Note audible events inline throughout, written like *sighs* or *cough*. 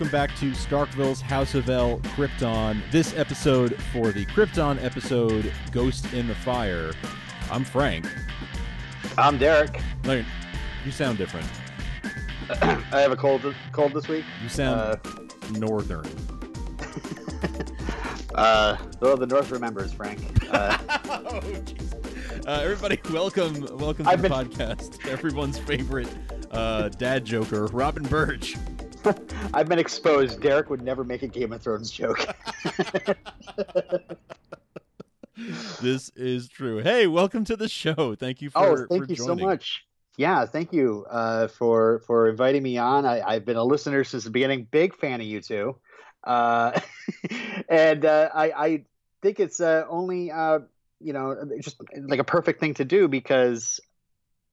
welcome back to Starkville's House of L Krypton. This episode for the Krypton episode Ghost in the Fire. I'm Frank. I'm Derek. No, you sound different. *clears throat* I have a cold cold this week. You sound northern. *laughs* Uh, well, the North remembers, Frank. Uh, *laughs* oh. Uh, everybody, welcome, welcome to I've the been- podcast. Everyone's favorite uh, dad joker, Robin Burge. *laughs* I've been exposed. Derek would never make a Game of Thrones joke. *laughs* This is true. Hey, welcome to the show. Thank you for oh, for thank you so much. Yeah, thank you uh, for for inviting me on. I, I've been a listener since the beginning. Big fan of you two, uh, *laughs* and uh, I, I think it's uh, only uh, you know just like a perfect thing to do because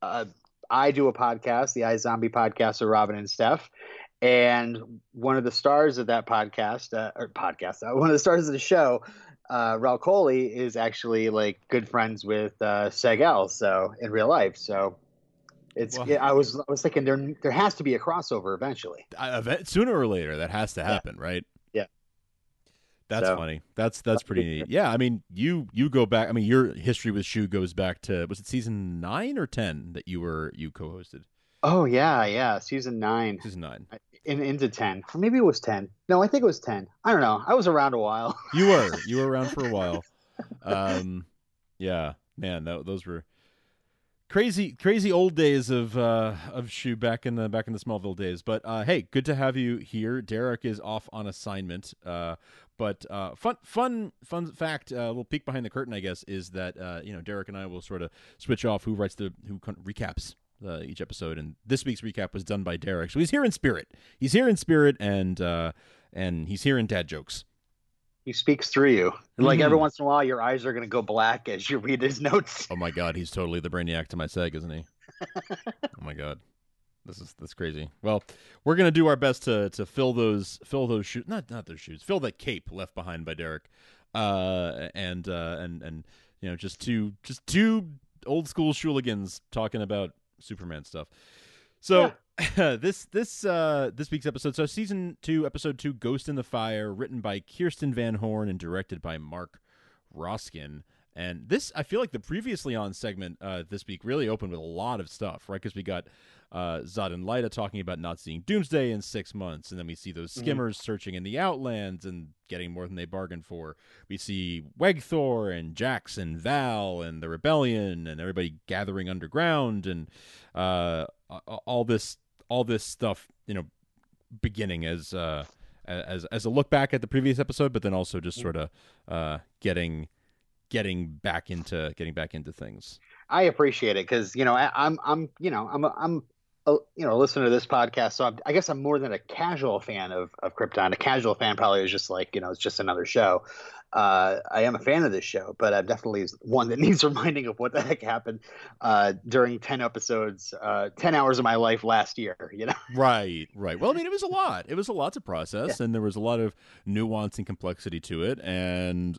uh, I do a podcast, the iZombie podcast of Robin and Steph, and one of the stars of that podcast uh, or podcast, uh, *laughs* one of the stars of the show. Uh, Rahul Kohli is actually like good friends with uh, Segel, so in real life. So it's Wow. yeah, I was I was thinking there there has to be a crossover eventually. I, event, sooner or later, that has to happen, right? Yeah. That's So- funny. That's that's pretty neat. Yeah, I mean, you you go back. I mean, your history with Shu goes back to was it season nine or ten that you were you co-hosted? Oh yeah, yeah, season nine Season nine. In into ten, or maybe it was ten. No, I think it was ten. I don't know. I was around a while. *laughs* You were you were around for a while. Um, yeah, man, that, those were crazy crazy old days of uh of Shu back in the back in the Smallville days. But uh, hey, good to have you here. Derek is off on assignment. Uh, but uh, fun fun fun fact, uh, a little peek behind the curtain, I guess, is that uh, you know Derek and I will sort of switch off who writes the who recaps. Uh, each episode, and this week's recap was done by Derek. So he's here in spirit. He's here in spirit, and uh, and he's here in dad jokes. He speaks through you. Like Mhm. every once in a while, your eyes are gonna go black as you read his notes. Oh my god, he's totally the brainiac to my seg, isn't he? *laughs* oh my god. This is that's crazy. Well, we're gonna do our best to to fill those fill those shoes not not those shoes, fill that cape left behind by Derek. Uh and uh and and you know, just two just two old school shooligans talking about Superman stuff. So *laughs* this this uh this week's episode so season 2 episode 2 Ghost in the Fire written by Kirsten Van Horn and directed by Mark Roskin. And this, I feel like the previously on segment uh, this week really opened with a lot of stuff, right? Because we got uh, Zod and Lyta talking about not seeing Doomsday in six months, and then we see those Mhm. skimmers searching in the Outlands and getting more than they bargained for. We see Wegthor and Jax and Val and the Rebellion and everybody gathering underground and uh, all this, all this stuff, you know, beginning as uh, as as a look back at the previous episode, but then also just sort of uh, getting getting back into getting back into things. I appreciate it because you know I, I'm I'm you know I'm a, I'm you know a listener to this podcast, so I'm, I guess I'm more than a casual fan of of Krypton. A casual fan probably is just like you know it's just another show. Uh, I am a fan of this show, but I'm definitely one that *laughs* needs reminding of what the heck happened uh, during ten episodes, uh, ten hours of my life last year. You know, *laughs* Right, right. Well, I mean, it was a lot. It was a lot to process, and there was a lot of nuance and complexity to it, and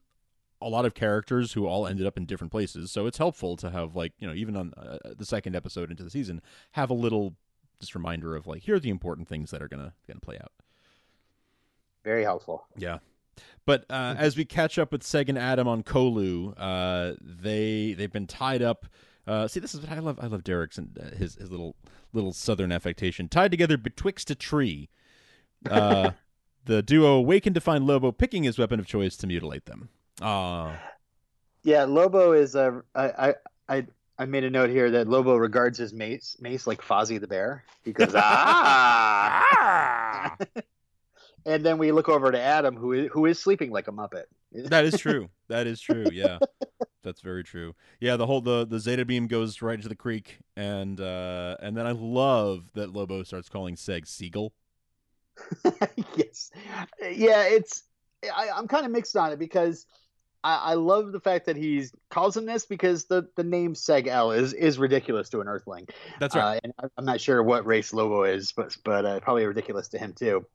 a lot of characters who all ended up in different places. So it's helpful to have like you know even on uh, the second episode into the season have a little just reminder of like here are the important things that are gonna gonna play out. very helpful. Yeah. But uh, as we catch up with Seg and Adam on Kolu, uh, they they've been tied up. Uh, see, this is what I love. I love Derek's and uh, his his little little southern affectation. Tied together betwixt a tree. *laughs* Uh, the duo awaken to find Lobo picking his weapon of choice to mutilate them. Ah, Yeah, Lobo is a. I I I I made a note here that Lobo regards his mace mace like Fozzie the bear because ah. *laughs* *laughs* and then we look over to Adam who is who is sleeping like a muppet. that is true. *laughs* That is true. Yeah, that's very true. Yeah, the whole the the Zeta beam goes right into the creek, and uh, and then I love that Lobo starts calling Seg Seagull. yes, yeah, it's. I, I'm kind of mixed on it because I, I love the fact that he's calls him this because the the name Seg El is is ridiculous to an Earthling. That's right. Uh, and I- I'm not sure what race Lobo is, but but uh, probably ridiculous to him too.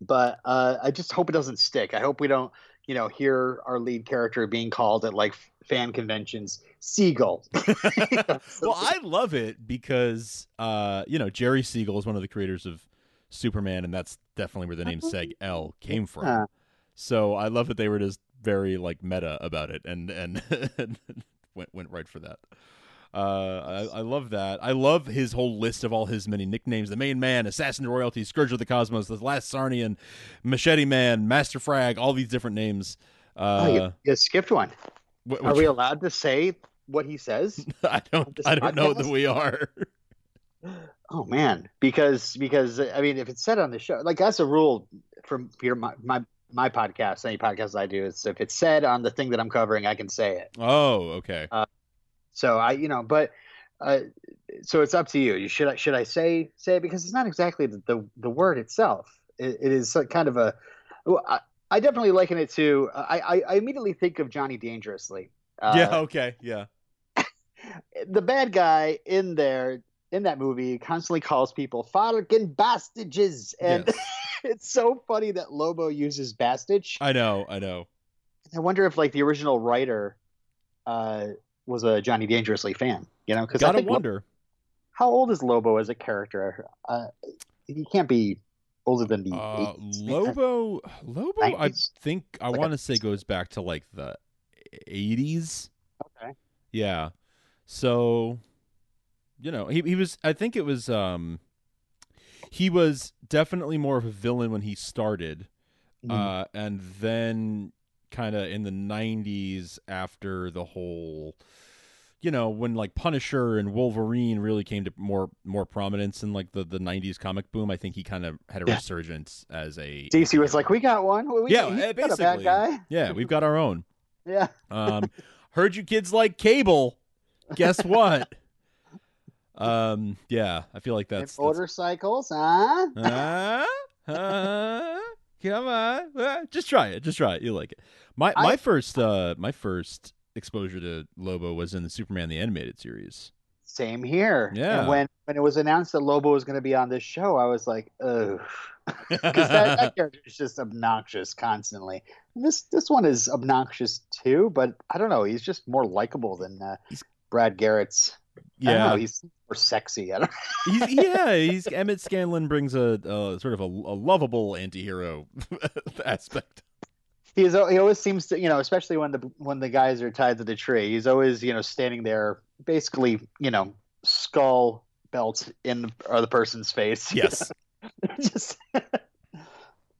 But uh, I just hope it doesn't stick. I hope we don't, you know, hear our lead character being called at like fan conventions Seagull. *laughs* well, I love it because uh, you know Jerry Siegel is one of the creators of Superman, and that's definitely where the name Seg El came from. So I love that they were just very like meta about it and and, *laughs* and went went right for that. Uh, I, I love that. I love his whole list of all his many nicknames: the Main Man, Assassin to Royalty, Scourge of the Cosmos, the Last Czarnian, Machete Man, Master Frag, all these different names. Uh, oh, you, you skipped one. Are we allowed to say what he says? *laughs* I don't. I don't know that we are. *laughs* Oh man, because because I mean, if it's said on the show, like that's a rule from your my my, my podcast, any podcast I do, is if it's said on the thing that I'm covering, I can say it. oh, okay. So I, you know, but uh, so it's up to you. You should I should I say say it because it's not exactly the the, the word itself. It, it is kind of a. well, I, I definitely liken it to. I, I I immediately think of Johnny Dangerously. Uh, yeah. Okay. Yeah. *laughs* the bad guy in there in that movie constantly calls people fucking bastages and Yes. *laughs* it's so funny that lobo uses bastage I know. I know. i wonder if like the original writer uh was a johnny dangerously fan you know because i think Lo- wonder. how old is lobo as a character uh he can't be older than the Uh, 80s. Lobo. Lobo. I 90s? think I Like want to say goes back to like the eighties. okay Yeah. So, you know, he he was. I think it was. Um, he was definitely more of a villain when he started, Mhm. uh, and then kind of in the '90s after the whole. You know, when like Punisher and Wolverine really came to more more prominence in like the, the '90s comic boom, I think he kind of had a Yeah. resurgence as a dc was like we got one we, Yeah, eh, not a bad basically. guy yeah, we've got our own. *laughs* yeah Um, heard you kids like cable. Guess what? *laughs* um, yeah, I feel like And that's, that's motorcycles huh *laughs* uh, uh, come on, just try it, just try it. You like it. My I- my first uh my first exposure to Lobo was in the Superman the animated series. Same here. Yeah. And when when it was announced that Lobo was going to be on this show, I was like, ugh, *laughs* *laughs* because that, that character is just obnoxious constantly. This this one is obnoxious too, but I don't know. He's just more likable than uh, Brad Garrett's. I don't yeah, know, he's more sexy. I don't. *laughs* he's yeah, he's Emmett Scanlan brings a, a sort of a, a lovable anti-hero *laughs* aspect. He's he always seems to you know, especially when the when the guys are tied to the tree. He's always you know standing there, basically you know, skull belt in the other person's face. you *laughs* Yes. just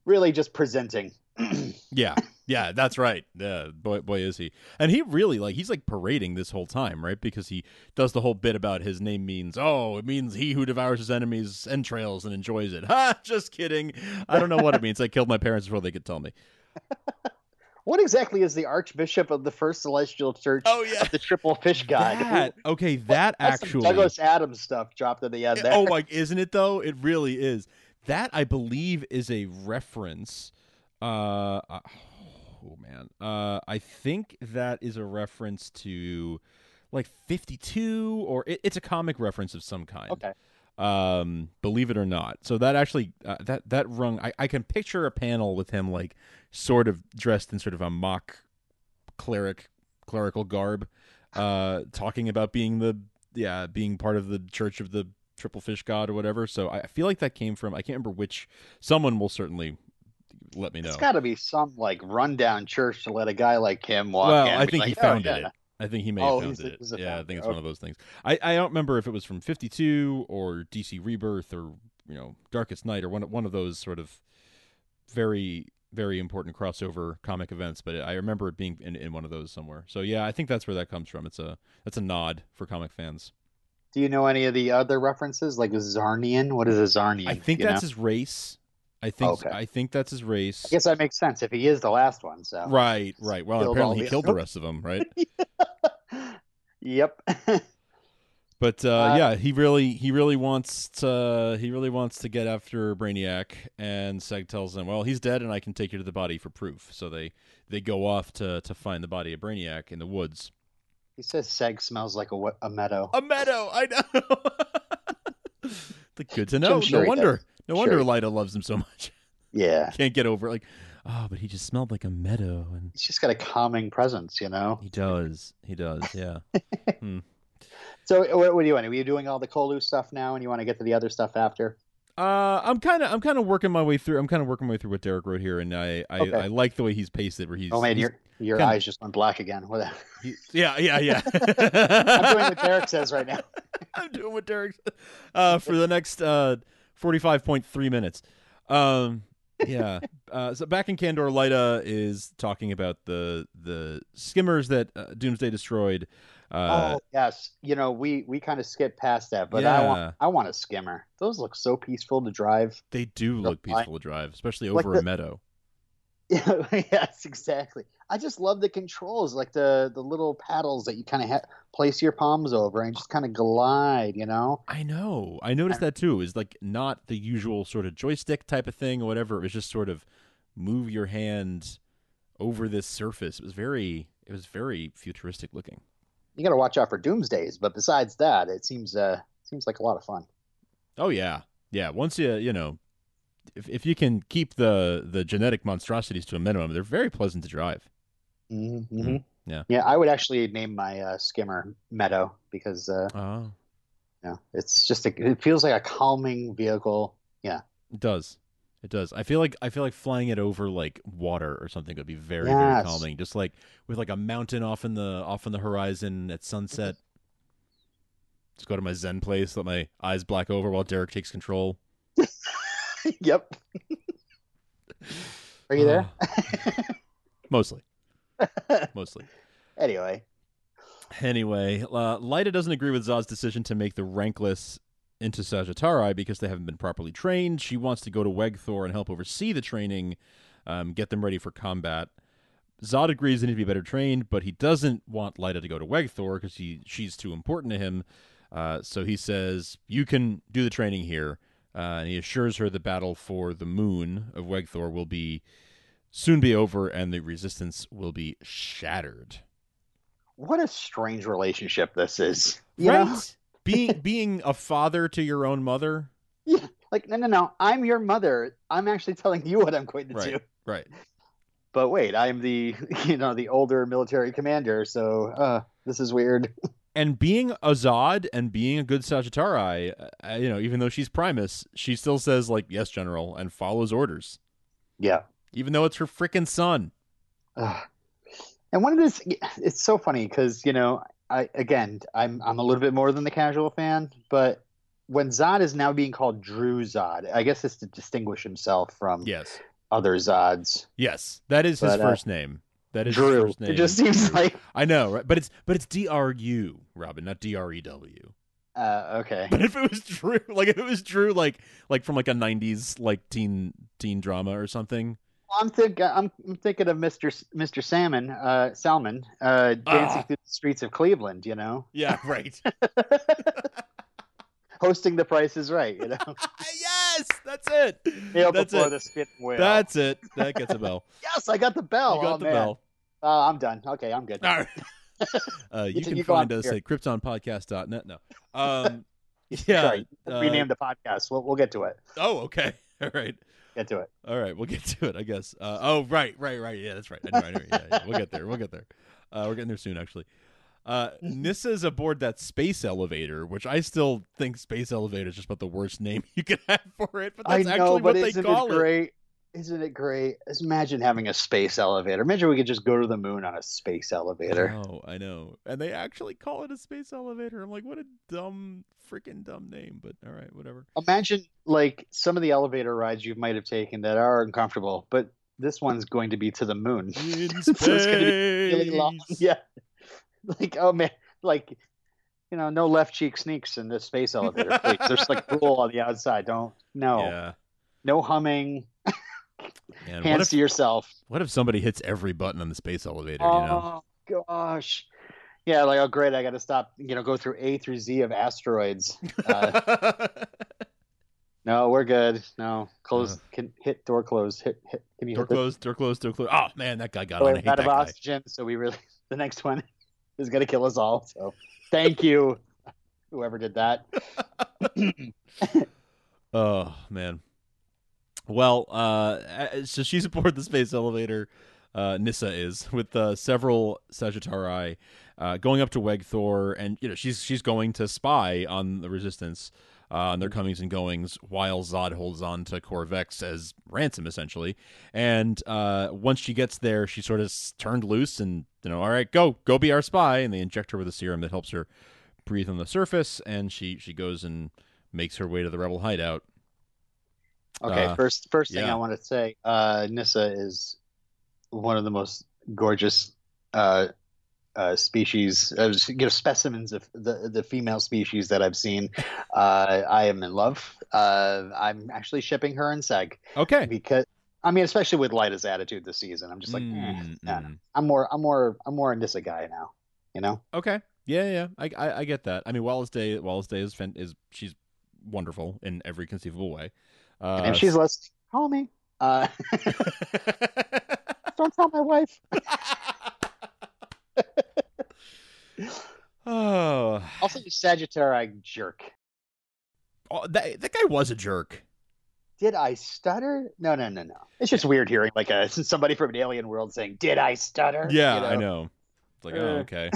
really just presenting. *clears throat* Yeah, yeah, that's right. Yeah, boy, boy, is he. And he really like he's like parading this whole time, right? Because he does the whole bit about his name means oh, it means he who devours his enemies' entrails and enjoys it. *laughs* Ha! Just kidding. I don't know what it means. I killed my parents before they could tell me. *laughs* What exactly is the Archbishop of the First Celestial Church Oh yeah, of the Triple Fish God? that okay. That actually. Douglas Adams stuff dropped at the end there. Oh my, isn't it though? It really is. That I believe is a reference. Uh, uh, oh man. Uh, I think that is a reference to like 52 or it, it's a comic reference of some kind. Okay. Um, believe it or not. So that actually uh, that that rung. I I can picture a panel with him like sort of dressed in sort of a mock cleric clerical garb, uh, talking about being the yeah being part of the Church of the Triple Fish God or whatever. So I feel like that came from I can't remember which. Someone will certainly let me know. It's got to be some like rundown church to let a guy like him walk well, in. I think like, he "Oh, founded yeah." it. I think he may Oh, have founded it. Yeah, I think it's one of those things. I, I don't remember if it was from 52 or DC Rebirth or you know Darkest Night or one one of those sort of very very important crossover comic events, but I remember it being in, in one of those somewhere. So yeah, I think that's where that comes from. It's a that's a nod for comic fans. Do you know any of the other references, like Czarnian? What is a Czarnian? I think that's know? his race. I think Okay. I think that's his race. I guess that makes sense if he is the last one. So Right, right. Well, Killed apparently he the killed the rest of them, right? *laughs* yep. *laughs* But uh, Uh, yeah, he really he really wants to he really wants to get after Brainiac, and Seg tells him, "Well, he's dead, and I can take you to the body for proof." So they they go off to to find the body of Brainiac in the woods. he says Seg smells like a, a meadow. A meadow, I know. *laughs* good to know. Sure no wonder. does. No wonder he- Lyta loves him so much. *laughs* Yeah. Can't get over it. Like, oh, but he just smelled like a meadow, and He's just got a calming presence, you know. he does. He does. Yeah. *laughs* So what, what do you want? Are you doing all the Kolu stuff now, and you want to get to the other stuff after? Uh, I'm kind of I'm kind of working my way through. I'm kind of working my way through what Derek wrote here, and I I, Okay. I like the way he's paced it. Where he's Oh man, he's- your your kinda- eyes just went black again. What? *laughs* he- yeah yeah yeah. I'm doing what Derek says right now. I'm doing what Derek. Uh, for the next uh, 45.3 minutes. Um, yeah. *laughs* Uh, so back in Kandor, Lyta is talking about the the skimmers that uh, Doomsday destroyed. Uh, oh yes, you know we we kind of skipped past that, but I want I want a skimmer. Those look so peaceful to drive. They do look peaceful to drive, especially like over a meadow. Yeah, *laughs* yes, exactly. I just love the controls, like the the little paddles that you kind of ha- place your palms over and just kind of glide. You know? I know. I noticed that too. Is like not the usual sort of joystick type of thing or whatever. It was just sort of move your hand over this surface. It was very. It was very futuristic looking. You got to watch out for doomsdays, but besides that, it seems uh seems like a lot of fun. Oh yeah, yeah. Once you you know, if if you can keep the the genetic monstrosities to a minimum, they're very pleasant to drive. Mm-hmm. Mhm. Yeah. Yeah, I would actually name my uh, skimmer Meadow because uh, Oh, you know, it's just a, it feels like a calming vehicle. Yeah. it does. It does. I feel like I feel like flying it over like water or something would be very very calming. Just like with like a mountain off in the off in the horizon at sunset. Just go to my Zen place, let my eyes black over while Derek takes control. *laughs* yep. *laughs* Are you there? Mostly, *laughs* mostly. anyway, Anyway, uh, Lyta doesn't agree with Zod's decision to make the rankless into Sagittari because they haven't been properly trained. She wants to go to Wegthor and help oversee the training, um, get them ready for combat. Zod agrees they need to be better trained, but he doesn't want Lyta to go to Wegthor because he she's too important to him. Uh, so he says, "You can do the training here," uh, and he assures her the battle for the moon of Wegthor will be soon be over, and the resistance will be shattered. what a strange relationship this is. You right? know? being *laughs* being a father to your own mother. Yeah. Like, no, no, no. I'm your mother. I'm actually telling you what I'm going to Right. do. Right. But wait, I'm the, *laughs* you know, the older military commander. So, uh, this is weird. *laughs* And being a Zod and being a good Sagittari, uh, you know, even though she's Primus, she still says like yes, General, and follows orders, Yeah. Even though it's her freaking son. And one of this, it's so funny because you know, I again, I'm I'm a little bit more than the casual fan, but when Zod is now being called Drew Zod, I guess it's to distinguish himself from Yes. other Zods. Yes, that is his But, uh, first name. That is his first name. It just seems like, I know, right? But it's but it's D R U, Robin, not D R E W. uh, okay, But if it was Drew, like if it was Drew, like like from like a '90s like teen teen drama or something. I'm thinking I'm, I'm thinking of Mister S- Mister Salmon, uh, Salmon, uh, dancing Ah. through the streets of Cleveland. You know, Yeah, right. *laughs* *laughs* hosting The Price is Right. You know, *laughs* yes, that's it. Kneel That's before it. the wheel. That's it. That gets a bell. yes, I got the bell. you got oh, the man. bell. Uh, I'm done. Okay, I'm good. All right. Uh, you, You can you find us here. at kryptonpodcast.net. No. Um, yeah. Sorry, uh, rename the podcast. We'll, we'll get to it. Oh, okay. All right. Get to it. All right. We'll get *laughs* to it, I guess. Uh, oh, right, right, right. Yeah, that's right. I know, I know. Yeah, yeah. We'll get there. We'll get there. Uh, we're getting there soon, actually. Uh, *laughs* Nyssa's aboard that space elevator, which I still think space elevator is just about the worst name *laughs* you could have for it, but that's I actually know, what but they call it it. great? Isn't it great? Just imagine having a space elevator. Imagine we could just go to the moon on a space elevator. Oh, I know. And they actually call it a space elevator. I'm like, what a dumb, freaking dumb name. But all right, whatever. Imagine like some of the elevator rides you might have taken that are uncomfortable, but this one's going to be to the moon. *laughs* So it's gonna be really long. Yeah. Like, oh man, like you know, no left cheek sneaks in this space elevator. Please. There's like *laughs* rule on the outside. Don't no. Yeah. No humming. *laughs* Man, what Hands if to yourself. what if somebody hits every button on the space elevator? You know. Oh gosh. Yeah, like oh great, I got to stop. You know, go through A through Z of asteroids. Uh, *laughs* no, we're good. No, close. Uh. can hit door closed. Hit hit. Can you door closed. Door closed. Door closed. Oh man, that guy got on. I out of guy. oxygen? So we really *laughs* the next one is gonna kill us all. So thank you, whoever did that. *laughs* Oh man. Well, uh, so she's aboard the space elevator. Uh, Nyssa is with uh, several Sagittari, uh, going up to Wegthor, and you know she's she's going to spy on the Resistance. uh, and their comings and goings while Zod holds on to Corvex as ransom, essentially. And uh, once she gets there, she sort of turned loose and, you know, all right, go, go be our spy. And they inject her with a serum that helps her breathe on the surface. And she, she goes and makes her way to the rebel hideout. Okay, Uh, first first thing yeah. I want to say, uh, Nyssa is one of the most gorgeous uh, uh, species, uh, you know, specimens of the the female species that I've seen. *laughs* Uh, I am in love. Uh, I'm actually shipping her and Seg Okay. because I mean, especially with Lyta's attitude this season, I'm just like, eh, Mm, nah, mm. I'm more, I'm more, I'm more a Nyssa guy now. You know? Okay. Yeah, yeah. I, I, I get that. I mean, Wallis Day, Wallis Day is is she's wonderful in every conceivable way. Uh, and she's listening, call me. Uh, *laughs* don't tell my wife. *laughs* oh, Also, you Sagittarius jerk. oh, that that guy was a jerk. Did I stutter? No, no, no, no. It's just weird hearing like a *laughs* somebody from an alien world saying, "Did I stutter?" Yeah, You I know. It's like, oh, Uh. okay.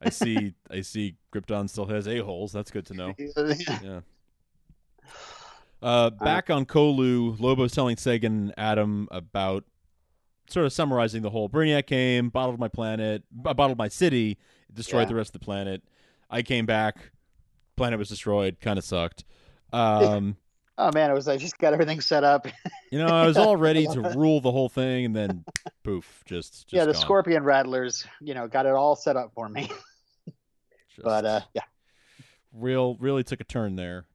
I see. I see. Krypton still has a holes. That's good to know. Yeah. Uh, back on Kolu, Lobo's telling Sagan and Adam about sort of summarizing the whole Brainiac came, bottled my planet, b- bottled my city, destroyed Yeah. the rest of the planet. I came back, planet was destroyed, kind of sucked. *laughs* Um, Oh man, it was I just got everything set up. you know, I was all *laughs* ready to rule the whole thing, and then poof, just, just yeah, the gone. Scorpion Rattlers, you know, got it all set up for me. *laughs* Just but uh, yeah. real, really took a turn there.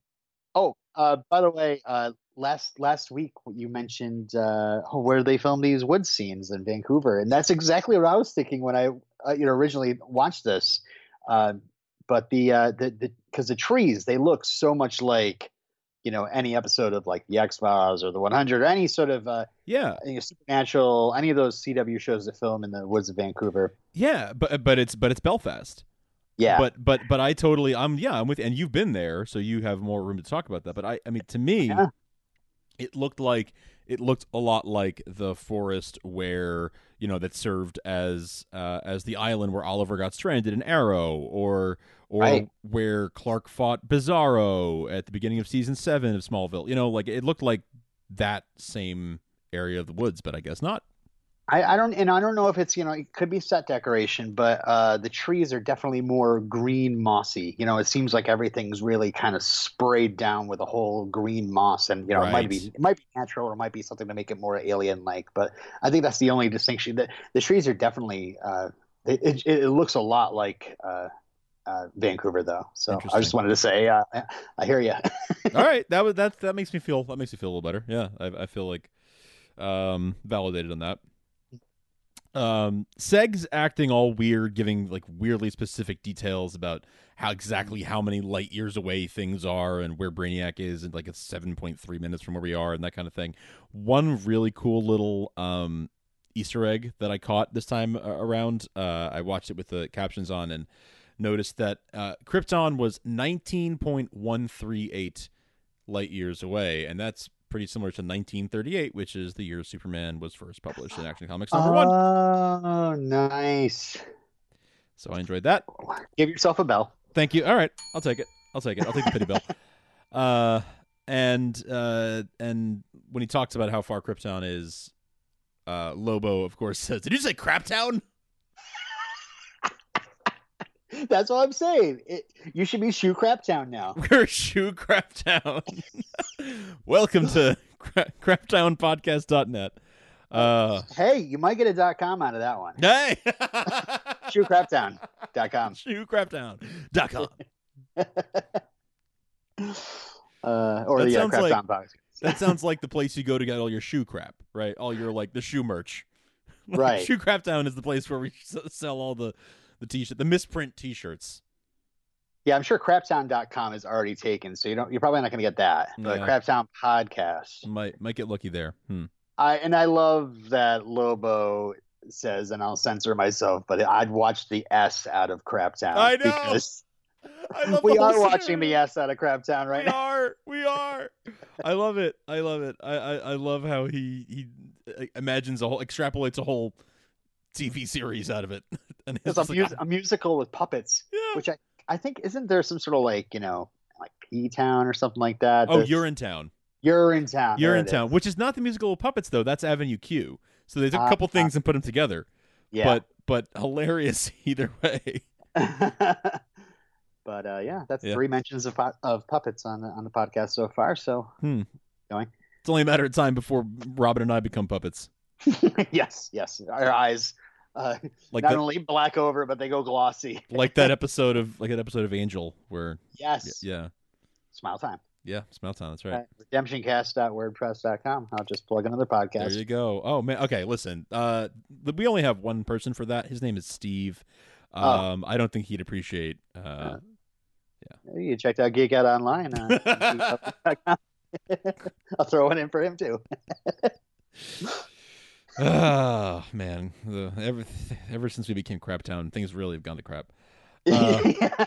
Oh, uh, by the way, uh, last last week you mentioned uh, where they filmed these wood scenes in Vancouver, and that's exactly what I was thinking when I uh, you know originally watched this. Uh, but the uh, the the because the trees they look so much like you know any episode of like the X Files or the 100 or any sort of uh, Yeah, you know, supernatural any of those CW shows that film in the woods of Vancouver. yeah, but but it's but it's Belfast. Yeah, But but but I totally I'm yeah I'm with and you've been there so you have more room to talk about that. But I I mean to me, Yeah. it looked like it looked a lot like the forest where you know that served as uh, as the island where Oliver got stranded in Arrow or or Right. where Clark fought Bizarro at the beginning of season seven of Smallville. You know, like it looked like that same area of the woods, but I guess not. I, I don't, and I don't know if it's you know it could be set decoration, but uh, the trees are definitely more green mossy. You know, it seems like everything's really kind of sprayed down with a whole green moss, and you know it might be it might be natural or it might be something to make it more alien like. But I think that's the only distinction. That the trees are definitely uh, it, it it looks a lot like uh, uh, Vancouver though. So I just wanted to say uh, I- I hear you. *laughs* All right, that was that that makes me feel that makes me feel a little better. Yeah, I, I feel like um validated on that. Um, Seg's acting all weird, giving like weirdly specific details about how exactly how many light years away things are and where Brainiac is, and like it's seven point three minutes from where we are, and that kind of thing. One really cool little um Easter egg that I caught this time around. Uh, I watched it with the captions on and noticed that uh, Krypton was nineteen point one three eight light years away, and that's pretty similar to 1938, which is the year Superman was first published in Action Comics number one. Oh, nice. So I enjoyed that. Give yourself a bell. Thank you. All right, I'll take it. I'll take it. I'll take the pity bell. *laughs* Uh, and uh, and when he talks about how far Krypton is, uh, Lobo of course says, "Did you say Craptown?" *laughs* That's what I'm saying. It, you should be Shoe Crap Town now. *laughs* We're Shoe Craptown. Welcome to *laughs* Cra- CraptownPodcast.net. Uh, Hey, you might get a dot com out of that one. hey, *laughs* ShoeCraptown.com. ShoeCraptown.com. *laughs* Uh, or That the uh, sounds Crap like- box. That sounds like the place you go to get all your shoe crap, right? All your like the shoe merch. Like, Right. Shoe Craptown is the place where we sell all the the t-shirt, the misprint t-shirts. Yeah, I'm sure craptown.com is already taken, so you don't. You're probably not going to get that. But Yeah. Craptown podcast. Might might get lucky there. Hmm. I and I love that Lobo says, and I'll censor myself, but I'd watch the S out of Craptown. I know. because *laughs* we are watching the. S out of Craptown right we now. are. We are. I love it. I love it. I, I, I love how he he uh, imagines a whole extrapolates a whole TV series out of it. *laughs* and It's it's a, just like, mus- a musical with puppets. yeah. which I, I think isn't there some sort of like you know like P Town or something like that. Oh, That's- Urinetown. you're in town. Urinetown, is. which is not the musical Puppets though. That's Avenue Q. So they took a couple Ah. things and put them together. Yeah. But but hilarious *laughs* either way. *laughs* but uh, yeah, that's Yeah. three mentions of of puppets on the on the podcast so far. So going. It's only a matter of time before Robin and I become puppets. *laughs* yes, yes, our eyes uh, Like not that, only black over, but they go glossy. *laughs* like that episode of like an episode of Angel where Yes, yeah smile time. yeah Smile time. That's right. Right. Redemptioncast.wordpress.com. I'll just plug another podcast. There you go. Oh man. Okay, listen. Uh, we only have one person for that. His name is Steve. Oh. Um, I don't think he'd appreciate. Uh, yeah. You checked out Geek Out Online. Uh, *laughs* *laughs* I'll throw it in for him too. Oh man, the, ever ever since we became Craptown, things really have gone to crap. *laughs* Uh,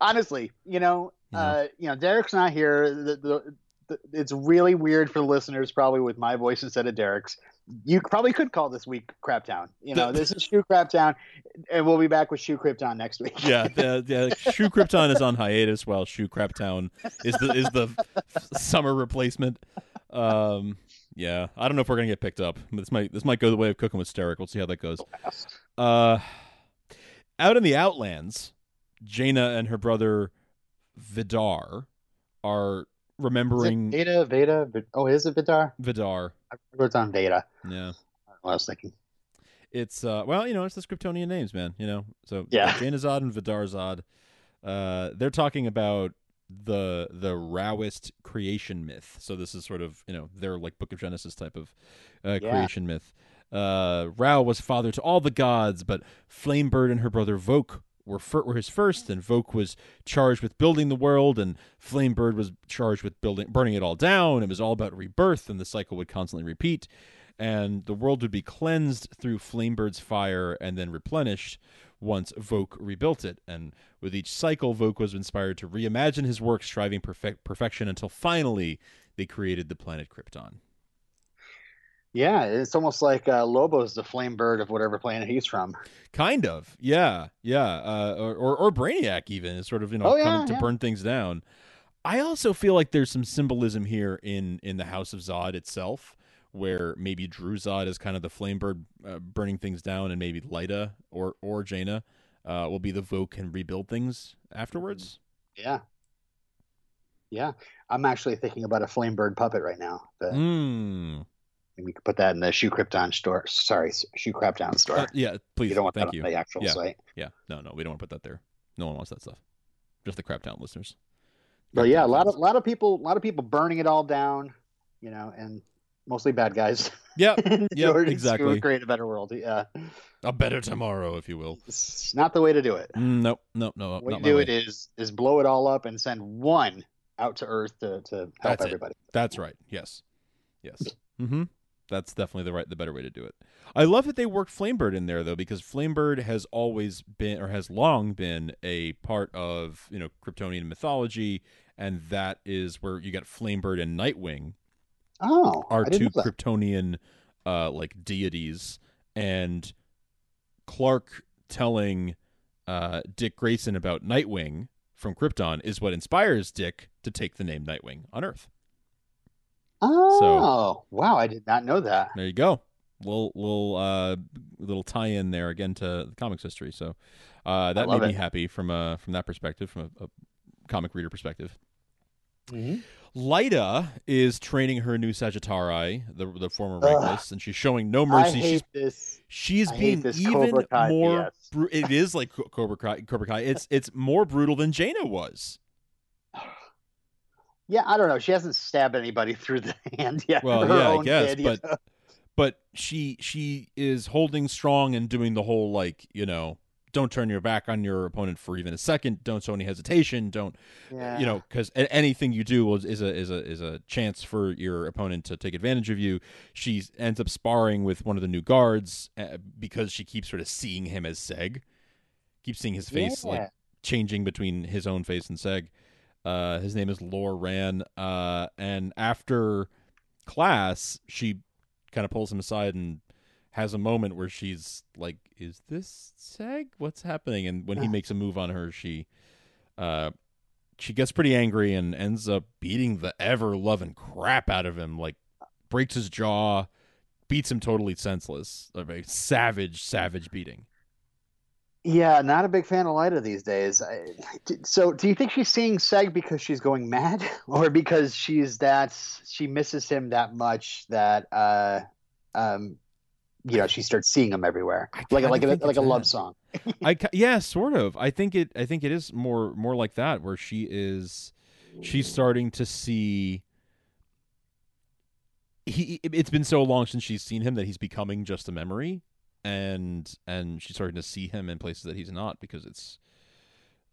Honestly, you know, know. uh, you know, Derek's not here. The, the, the, it's really weird for the listeners, probably with my voice instead of Derek's. You probably could call this week Craptown. You know, this is Shoe Craptown, and we'll be back with Shoe Krypton next week. Yeah, the, the Shoe Krypton is on hiatus while Shoe Craptown is the is the *laughs* summer replacement. Um, yeah, I don't know if we're gonna get picked up. This might this might go the way of cooking with Steric. We'll see how that goes. Uh, out in the Outlands, Jayna and her brother Vidar are Is it remembering Veda, Veda, Vid- oh, is it Vidar? Vidar. I remember it's on Veda. Yeah. I don't know what I was thinking. It's uh well, you know, it's the Kryptonian names, man. You know, so Yeah. Jayna-Zod and Vidar-Zod, uh, they're talking about the the Raoist creation myth. So this is sort of you know their like Book of Genesis type of uh, Yeah. creation myth. Uh, Rao was father to all the gods, but Flamebird and her brother Vohc were fir- were his first, and Vohc was charged with building the world, and Flamebird was charged with building burning it all down. It was all about rebirth, and the cycle would constantly repeat and the world would be cleansed through Flamebird's fire and then replenished once Vohc rebuilt it. And with each cycle, Vohc was inspired to reimagine his work, striving perfect perfection until finally they created the planet Krypton. Yeah, it's almost like uh, Lobo's the flame bird of whatever planet he's from. Kind of, yeah, yeah, uh, or, or or Brainiac even is sort of you know Oh, yeah, coming to yeah. burn things down. I also feel like there's some symbolism here in in the House of Zod itself, where maybe Dru-Zod is kind of the flame bird uh, burning things down, and maybe Lyta or or Jayna uh, will be the Vohc and rebuild things afterwards. Yeah. Yeah. I'm actually thinking about a flame bird puppet right now. But Mm. we could put that in the Shoe Krypton store. Sorry, Shoe Krypton store. Uh, yeah, please. you don't want thank that you. on the actual Yeah. site. Yeah, no, no, we don't want to put that there. No one wants that stuff. Just the Craptown listeners. But yeah, a lot of fans. lot of people a lot of people burning it all down, you know, and mostly bad guys. Yeah, *laughs* in Yep, order to exactly. create a better world. Yeah. a better tomorrow, if you will. It's not the way to do it. Mm, nope, nope, no, What not you do way. it is is blow it all up and send one out to Earth to, to help That's it. everybody. That's right. Yes. Yes. Mm-hmm. That's definitely the right the better way to do it. I love that they worked Flamebird in there though, because Flamebird has always been or has long been a part of, you know, Kryptonian mythology, and that is where you got Flamebird and Nightwing Oh, are two. Kryptonian uh like deities and Clark telling uh Dick Grayson about Nightwing from Krypton is what inspires Dick to take the name Nightwing on Earth. Oh, wow! I did not know that. There you go. Little little uh little tie in there again to the comics history. So uh that made me happy from uh from that perspective, from a, a comic reader perspective. Mhm. Lyta is training her new Sagittari, the the former. Reckless, and she's showing no mercy. She's this. she's I being this even Cobra Kai more. Bru- it is like Cobra Kai. Cobra Kai. It's *laughs* it's more brutal than Jayna was. *sighs* Yeah, I don't know. She hasn't stabbed anybody through the *laughs* hand yet. Well, yeah, I guess, kid, you but know? but she she is holding strong and doing the whole like you know don't turn your back on your opponent for even a second. Don't show any hesitation. Don't yeah. you know because anything you do is, is a is a is a chance for your opponent to take advantage of you. She ends up sparring with one of the new guards uh, because she keeps sort of seeing him as seg. Keeps seeing his face Yeah. like changing between his own face and seg. Uh his name is lore ran. Uh and after class she kind of pulls him aside and has a moment where she's like is this seg what's happening and when he Uh. makes a move on her she uh she gets pretty angry and ends up beating the ever loving crap out of him, like breaks his jaw, beats him totally senseless. A savage, savage beating. Yeah, not a big fan of Lyta these days. I, so, do you think she's seeing Seg because she's going mad, *laughs* or because she's that she misses him that much that uh, um, you know, she starts seeing him everywhere, like like a, like a love song. *laughs* I yeah, sort of. I think it. I think it is more more like that, where she is, she's starting to see. He. It's been so long since she's seen him that he's becoming just a memory, and and she's starting to see him in places that he's not because it's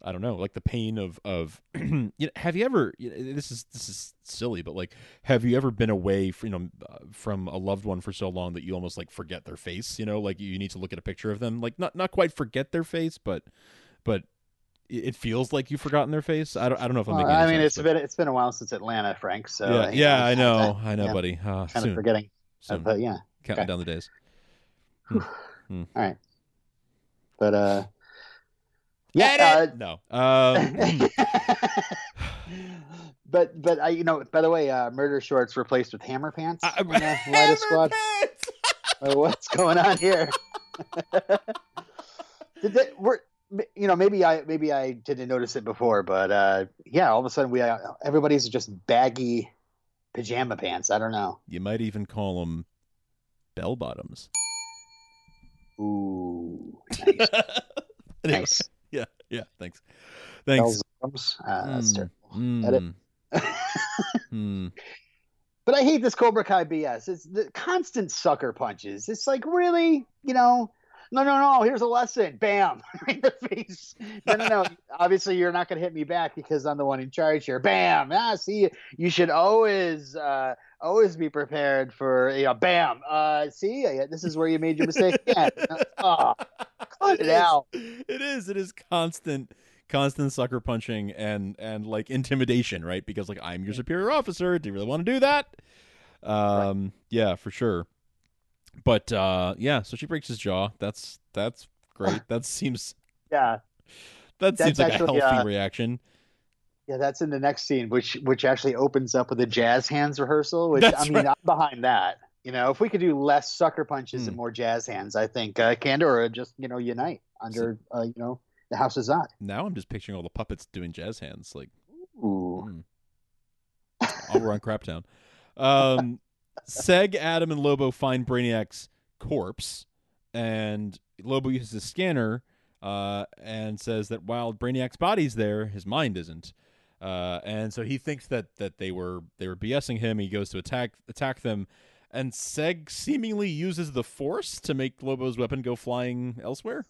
I don't know, like the pain of of *clears throat* you know, have you ever you know, this is this is silly, but like have you ever been away from, you know uh, from a loved one for so long that you almost like forget their face, you know, like you need to look at a picture of them, like not not quite forget their face, but but it feels like you've forgotten their face. I don't, I don't know if I'm making. I mean, sense, it's been it's been a while since Atlanta, Frank. So yeah, yeah, I know, I know, yeah, buddy. Uh, kind soon. of forgetting, soon. but yeah, counting okay. down the days. *sighs* Hmm. Hmm. All right, but uh, yeah, uh, no. Um, *laughs* but but I, you know, by the way, uh, murder shorts replaced with hammer pants. Uh, in, *laughs* hammer squad. Pants! *laughs* what's going on here? Did they, we're, you know, maybe I maybe I didn't notice it before, but uh, yeah, all of a sudden we uh, everybody's just baggy pajama pants. I don't know. You might even call them bell bottoms. Ooh, nice. nice. Yeah, yeah. Thanks. Thanks. Uh, that's mm, terrible. Mm, Edit. *laughs* mm. But I hate this Cobra Kai BS. It's the constant sucker punches. It's like really, you know, no, no, no. Here's a lesson. Bam, *laughs* in the face. No, no, no. *laughs* Obviously, you're not going to hit me back because I'm the one in charge here. Bam. Ah, see, you should always, uh, always be prepared for, you know, bam. Uh, see, this is where you made your mistake. Yeah. *laughs* oh, cut it, it out. It is. It is constant constant sucker punching and and like intimidation, right? Because like I'm your superior officer. Do you really want to do that? Um, right. yeah, for sure. But uh, yeah, so she breaks his jaw. That's that's great. *laughs* That seems yeah. That seems like actually, a healthy uh, reaction. Yeah, that's in the next scene, which which actually opens up with a jazz hands rehearsal. Which that's I mean, right. I'm behind that. You know, if we could do less sucker punches mm. and more jazz hands, I think uh, Kandor just you know unite under uh, you know the House of Zod. Now I'm just picturing all the puppets doing jazz hands, like ooh. Mm. All around Craptown. Um, Seg, Adam, and Lobo find Brainiac's corpse, and Lobo uses a scanner uh, and says that while Brainiac's body's there, his mind isn't. Uh, and so he thinks that that they were they were BSing him. He goes to attack attack them, and Seg seemingly uses the Force to make Lobo's weapon go flying elsewhere.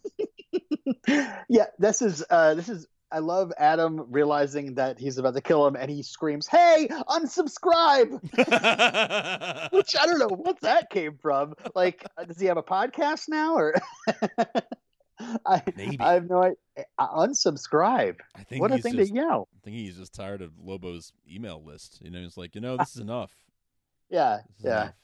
*laughs* yeah, this is uh, this is I love Adam realizing that he's about to kill him, and he screams, "Hey, unsubscribe!" *laughs* Which I don't know what that came from. Like, uh, does he have a podcast now, or? *laughs* I, Maybe I have no idea. Uh, unsubscribe. I think what a thing just, to yell. I think he's just tired of Lobo's email list. You know, he's like, you know, this is enough. *laughs* Yeah, This yeah. enough.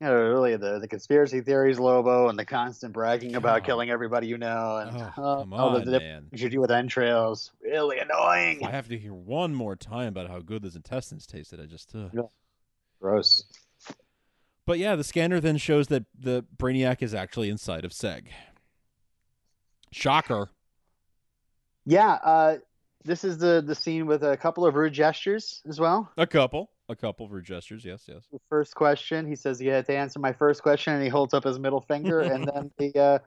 You know, really the the conspiracy theories, Lobo, and the constant bragging about killing everybody you know, and Oh, come the on, different man. you do with entrails. Really annoying. I have to hear one more time about how good those intestines tasted. I just. Uh. Yeah. Gross. But yeah, the scanner then shows that the Brainiac is actually inside of Seg. Shocker. Yeah, uh, this is the the scene with a couple of rude gestures as well. A couple. A couple of rude gestures. Yes, yes. The first question, he says, "You had to answer my first question," and he holds up his middle finger. *laughs* and then the, uh,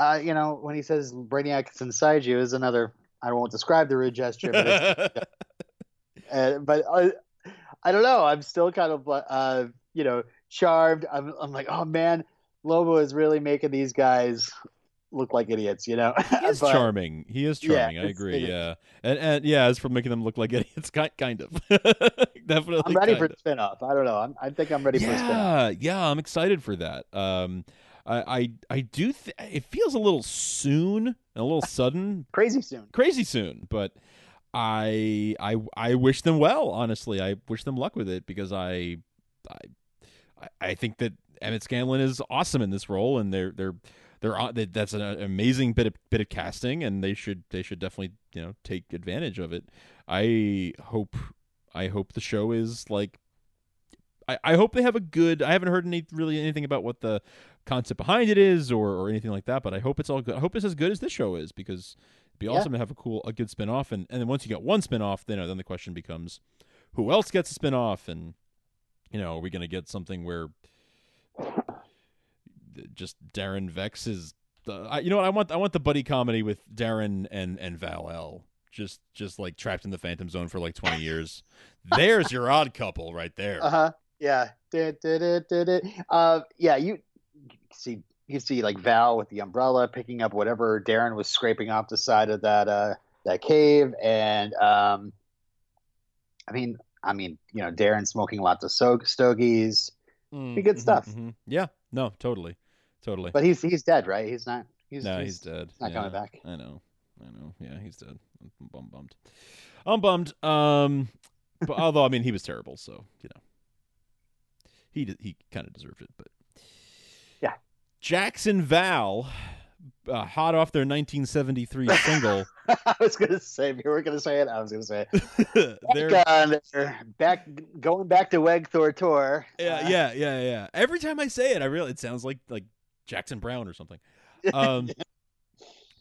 uh, you know, when he says "Brainiac is inside you," is another. I won't describe the rude gesture, but, *laughs* uh, but I, I don't know. I'm still kind of, uh, you know, charmed. I'm, I'm like, oh man, Lobo is really making these guys look like idiots, you know. He is *laughs* But- charming. He is charming. I agree. Yeah, and and yeah, as for making them look like idiots, kind kind of. Definitely. I'm ready for of. the spin-off. I don't know. I'm, I think I'm ready for a spin-off. Yeah, yeah, I'm excited for that. Um, I I, I do. Th- it feels a little soon, and a little *laughs* sudden, Crazy soon. crazy soon, but. I I I wish them well. Honestly, I wish them luck with it because I I I- I think that Emmett Scanlan is awesome in this role, and they're they're they're that's an amazing bit of bit of casting, and they should they should definitely you know take advantage of it. I hope I hope the show is like. I, I hope they have a good. I haven't heard any really anything about what the concept behind it is or, or anything like that. But I hope it's all good. I hope it's as good as this show is because it'd be Yeah. awesome to have a cool a good spin off. And and then once you get one spin off, then uh, then the question becomes, who else gets a spin off? And you know, are we gonna get something where just Daron Vex is the I, you know what I want I want the buddy comedy with Daron and and Val-El. Just just like trapped in the Phantom Zone for like twenty years. There's your odd couple right there. *laughs* Uh huh. Yeah. Du- du- du. Uh, yeah. You see, you see like Val with the umbrella picking up whatever Daron was scraping off the side of that uh that cave, and um, I mean, I mean, you know, Daron smoking lots of so- stogies, Mm, good mhm, stuff. mhm. Yeah, no, totally, totally. but he's he's dead, right? He's not. He's, no, he's, dead. not yeah, coming back. I know, I know. Yeah, he's dead. I'm bum- bummed. I'm bummed. Um, but *laughs* although I mean, he was terrible, so you know, he did, he kind of deserved it. But Yeah. Jackson Val, uh, hot off their 1973 *laughs* single. I was gonna say if you were gonna say it, I was gonna say it. *laughs* they're Back on there, back going back to Wegthor tour. yeah, Uh, yeah, yeah, yeah. Every time I say it, I really it sounds like like Jackson Brown or something. Um,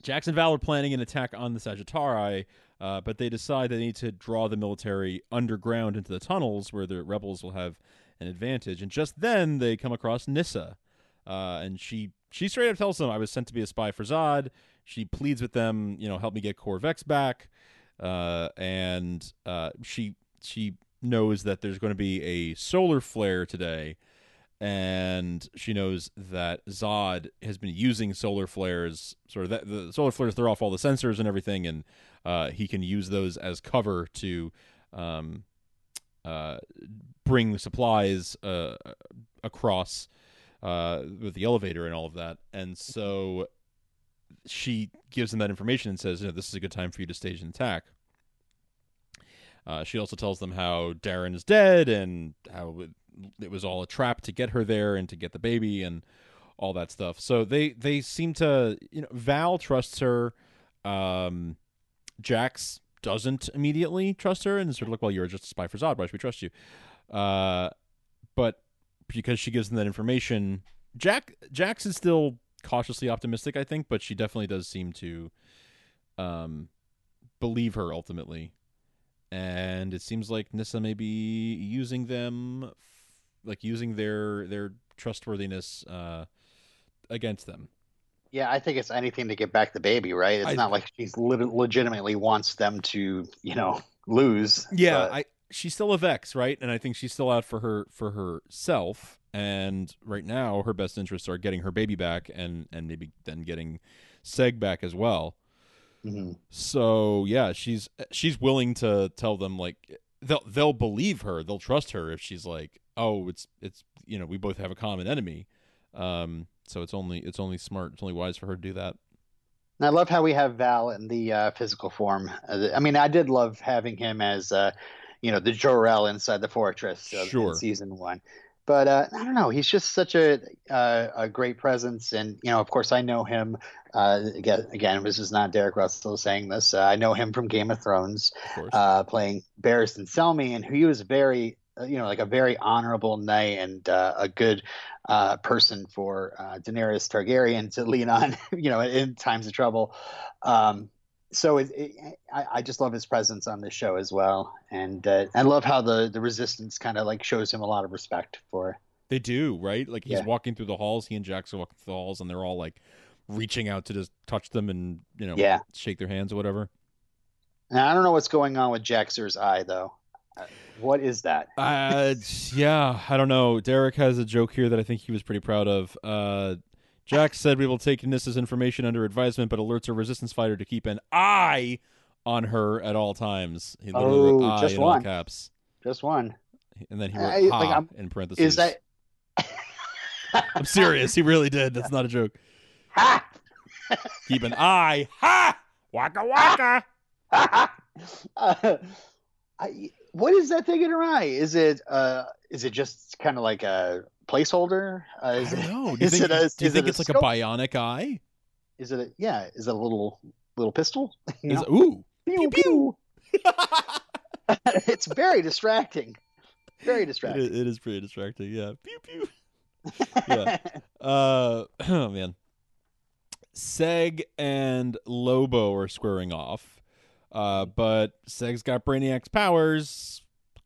Jackson Val are planning an attack on the Sagittari, uh, but they decide they need to draw the military underground into the tunnels where the rebels will have an advantage. And just then, they come across Nyssa, uh, and she she straight up tells them, "I was sent to be a spy for Zod." She pleads with them, you know, help me get Corvex back, uh, and uh, she she knows that there's going to be a solar flare today and she knows that Zod has been using solar flares, sort of that, the solar flares throw off all the sensors and everything, and uh, he can use those as cover to um, uh, bring supplies uh, across uh, with the elevator and all of that. And so she gives them that information and says, you know, this is a good time for you to stage an attack. Uh, she also tells them how Darren is dead and how it, was all a trap to get her there and to get the baby and all that stuff. So they they seem to you know Val trusts her. Um, Jax doesn't immediately trust her and sort of like, well, you're just a spy for Zod. Why should we trust you? Uh, but because she gives them that information, Jack Jax is still cautiously optimistic, I think, but she definitely does seem to um believe her ultimately and it seems like Nyssa may be using them, like using their their trustworthiness uh, against them. Yeah, I think it's anything to get back the baby, right? It's I- not like she's legitimately wants them to, you know, lose. Yeah, but- I she's still a Vex, right? And I think she's still out for her for herself. And right now, her best interests are getting her baby back, and and maybe then getting Seg back as well. Mhm. So yeah, she's she's willing to tell them like they'll they'll believe her, they'll trust her if she's like, oh, it's it's you know we both have a common enemy. Um, so it's only it's only smart, it's only wise for her to do that. And I love how we have Val in the uh, physical form. Uh, I mean, I did love having him as, uh, you know, the Jor-El inside the fortress uh, Sure. in season one. But uh, I don't know. He's just such a uh, a great presence, and you know, of course, I know him. Uh, again, again, this is not Derek Russell saying this. Uh, I know him from Game of Thrones, Of uh, playing Barristan Selmy, and he was very, you know, like a very honorable knight and uh, a good uh, person for uh, Daenerys Targaryen to lean on, *laughs* you know, in times of trouble. Um, so it, it, I, I just love his presence on this show as well, and uh, I love how the the Resistance kind of like shows him a lot of respect for. they do right. Like he's yeah. walking through the halls. He and Jax are walking through the halls, and they're all like reaching out to just touch them and you know Yeah. shake their hands or whatever. Now I don't know what's going on with Jaxer's eye though. What is that? Uh, yeah, I don't know. Derek has a joke here that I think he was pretty proud of. Uh, Jack said we will take Nyssa's information under advisement, but alerts a resistance fighter to keep an eye on her at all times. He literally wrote Oh, "I" just one. caps, Just one. and then he wrote I- like, I'm- in parentheses. Is that? *laughs* I'm serious. He really did. That's not a joke. Ha! Keep an eye. Ha! Waka waka. *laughs* uh, I, what is that thing in her eye? Is it uh, is it just kind of like a placeholder? Uh, I don't know. Do you *laughs* is think, it a- do you is it think a it's like a bionic eye? is it a, yeah? Is it a little little pistol? You *laughs* Is it- ooh. Pew, pew. pew. *laughs* it's very distracting. Very distracting. is, it is pretty distracting. Yeah. Pew pew. yeah. Uh, *clears throat* oh man. Seg and Lobo are squaring off, uh, but Seg's got Brainiac's powers,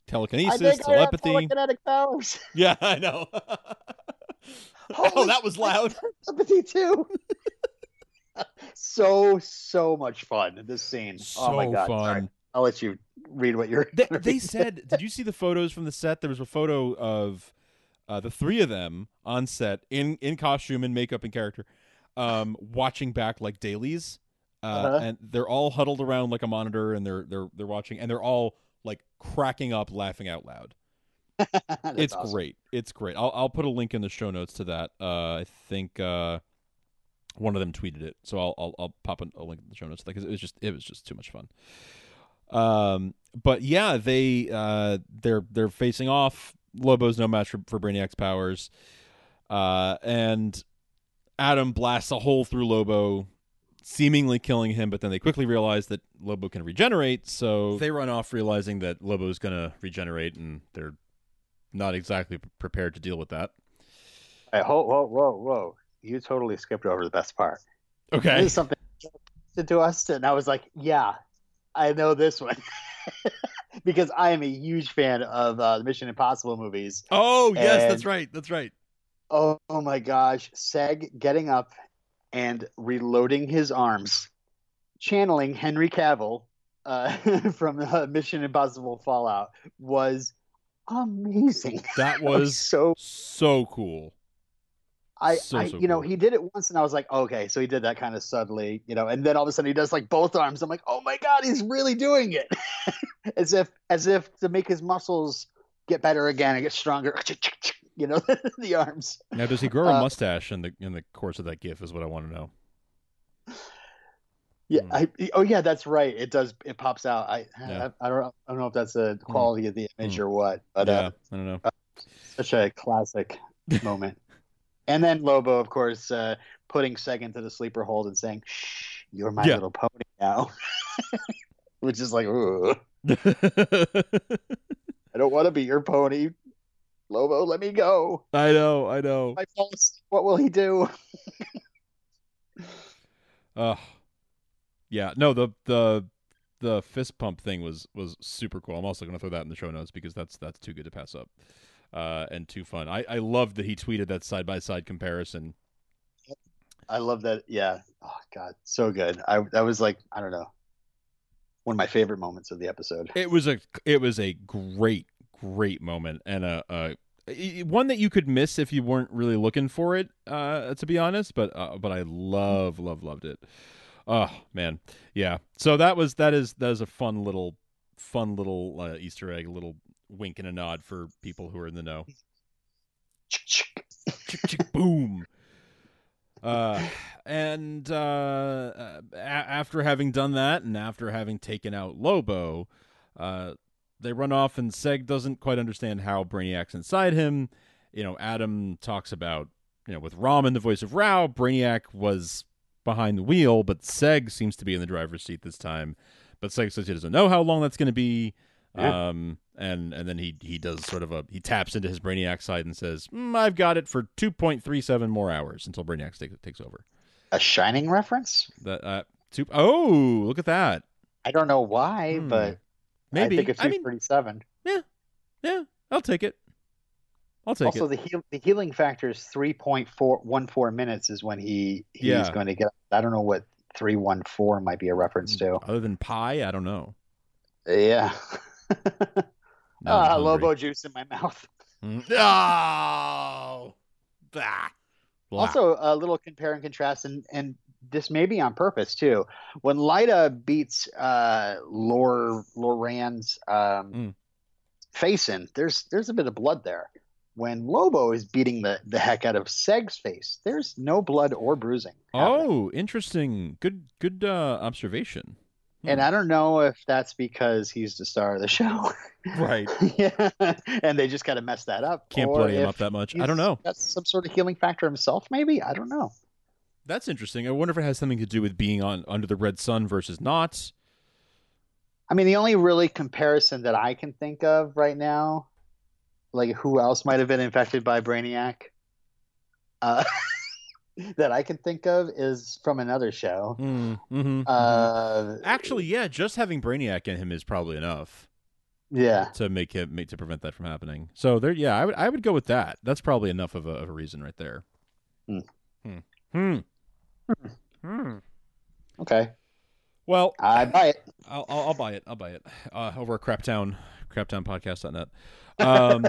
telekinesis, think I have telepathy. telekinetic powers. *laughs* Yeah, I know. *laughs* oh, that was loud. *laughs* Telepathy too. so so much fun this scene. So oh my god! Fun. I'll let you read what you're. They, they said, did you see the photos from the set? There was a photo of uh, the three of them on set in in costume and makeup and character, um, watching back like dailies, uh, Uh-huh. and they're all huddled around like a monitor and they're they're they're watching and they're all like cracking up, laughing out loud. *laughs* It's awesome. great. It's great. I'll I'll put a link in the show notes to that. Uh, I think uh, one of them tweeted it, so I'll I'll, I'll pop a, a link in the show notes because it was just it was just too much fun. Um, but yeah, they uh they're they're facing off. Lobo's no match for, for Brainiac's powers, uh, and Adam blasts a hole through Lobo, seemingly killing him. But then they quickly realize that Lobo can regenerate, so they run off, realizing that Lobo's gonna regenerate, and they're not exactly prepared to deal with that. Hey, whoa, whoa, whoa, whoa! You totally skipped over the best part. Okay. This is something said to us, and I was like, "Yeah, I know this one," *laughs* because I am a huge fan of uh, the Mission Impossible movies. Oh yes, And- that's right. That's right. Oh, oh my gosh, Seg getting up and reloading his arms, channeling Henry Cavill uh, *laughs* from uh, Mission Impossible Fallout was amazing. *laughs* That I was so so cool. I, So, I so you know, he did it once, and I was like, okay, so he did that kind of subtly, you know, and then all of a sudden he does like both arms. I'm like, oh my god, he's really doing it, *laughs* as if as if to make his muscles get better again and get stronger. You know, *laughs* the arms. Now, does he grow a Uh, mustache in the in the course of that gif? Is what I want to know. Yeah, Hmm. I oh yeah, that's right. It does. It pops out. I Yeah. I, I don't I don't know if that's a quality of the image or what, but yeah, uh, I don't know. such a classic moment. *laughs* And then Lobo, of course, uh, putting Seg into the sleeper hold and saying, "Shh, you're my Yeah. little pony now," *laughs* which is like, Ugh, I don't want to be your pony, Lobo. Let me go. I know, I know. What will he do? *laughs* Uh, yeah, no, the the the fist pump thing was was super cool. I'm also going to throw that in the show notes because that's that's too good to pass up, uh, and too fun. I I love that he tweeted that side by side comparison. I love that. Yeah. Oh God, so good. I that was like I don't know, one of my favorite moments of the episode. It was a it was a great great moment and a, a one that you could miss if you weren't really looking for it. Uh, to be honest, but uh, but I love love loved it. Oh man, yeah. So that was that is that is a fun little fun little uh, Easter egg, little wink and a nod for people who are in the know. boom. Uh, and uh, uh, after having done that, and after having taken out Lobo, uh, they run off, and Seg doesn't quite understand how Brainiac's inside him. You know, Adam talks about, you know, with Ramen, the voice of Rao, Brainiac was behind the wheel, but Seg seems to be in the driver's seat this time. But Seg says he doesn't know how long that's going to be. Yeah. Um, and and then he he does sort of a he taps into his Brainiac side and says, mm, "I've got it for two point three seven more hours until Brainiac takes takes over." A Shining reference? That uh, two, oh, look at that. I don't know why, Hmm. but Maybe I think it's I mean, 337. yeah, I'll take it. I'll take also, it. the heal, the healing factor is 3.414 minutes is when he he's Yeah. going to get. I don't know what 314 might be a reference to. Other than pie, I don't know. Yeah. *laughs* Ah. Lobo juice in my mouth. Mm. Oh, bah. Blah. Also, a little compare and contrast, and and this may be on purpose too. When Lyta beats uh, Lor Loran's um, Mm. face in, there's there's a bit of blood there. When Lobo is beating the, the heck out of Seg's face, there's no blood or bruising. happening. oh, interesting. Good, good uh, observation. And I don't know if that's because he's the star of the show. *laughs* Right. *laughs* yeah. And they just kind of messed that up. Can't or bloody him up that much. I don't know. Got some sort of healing factor himself, maybe? I don't know. That's interesting. I wonder if it has something to do with being on under the red sun versus not. I mean, the only really comparison that I can think of right now, like who else might have been infected by Brainiac, uh, *laughs* that I can think of is from another show. Mm, hmm Uh, Actually, yeah, just having Brainiac in him is probably enough yeah. to make him make to prevent that from happening. So there, yeah, I would I would go with that. That's probably enough of a, of a reason right there. Hmm. Hmm. Hmm. Hmm. Okay. Well, I buy it. I'll, I'll, I'll buy it. I'll buy it. Uh, over at Craptown, craptownpodcast.net. Um,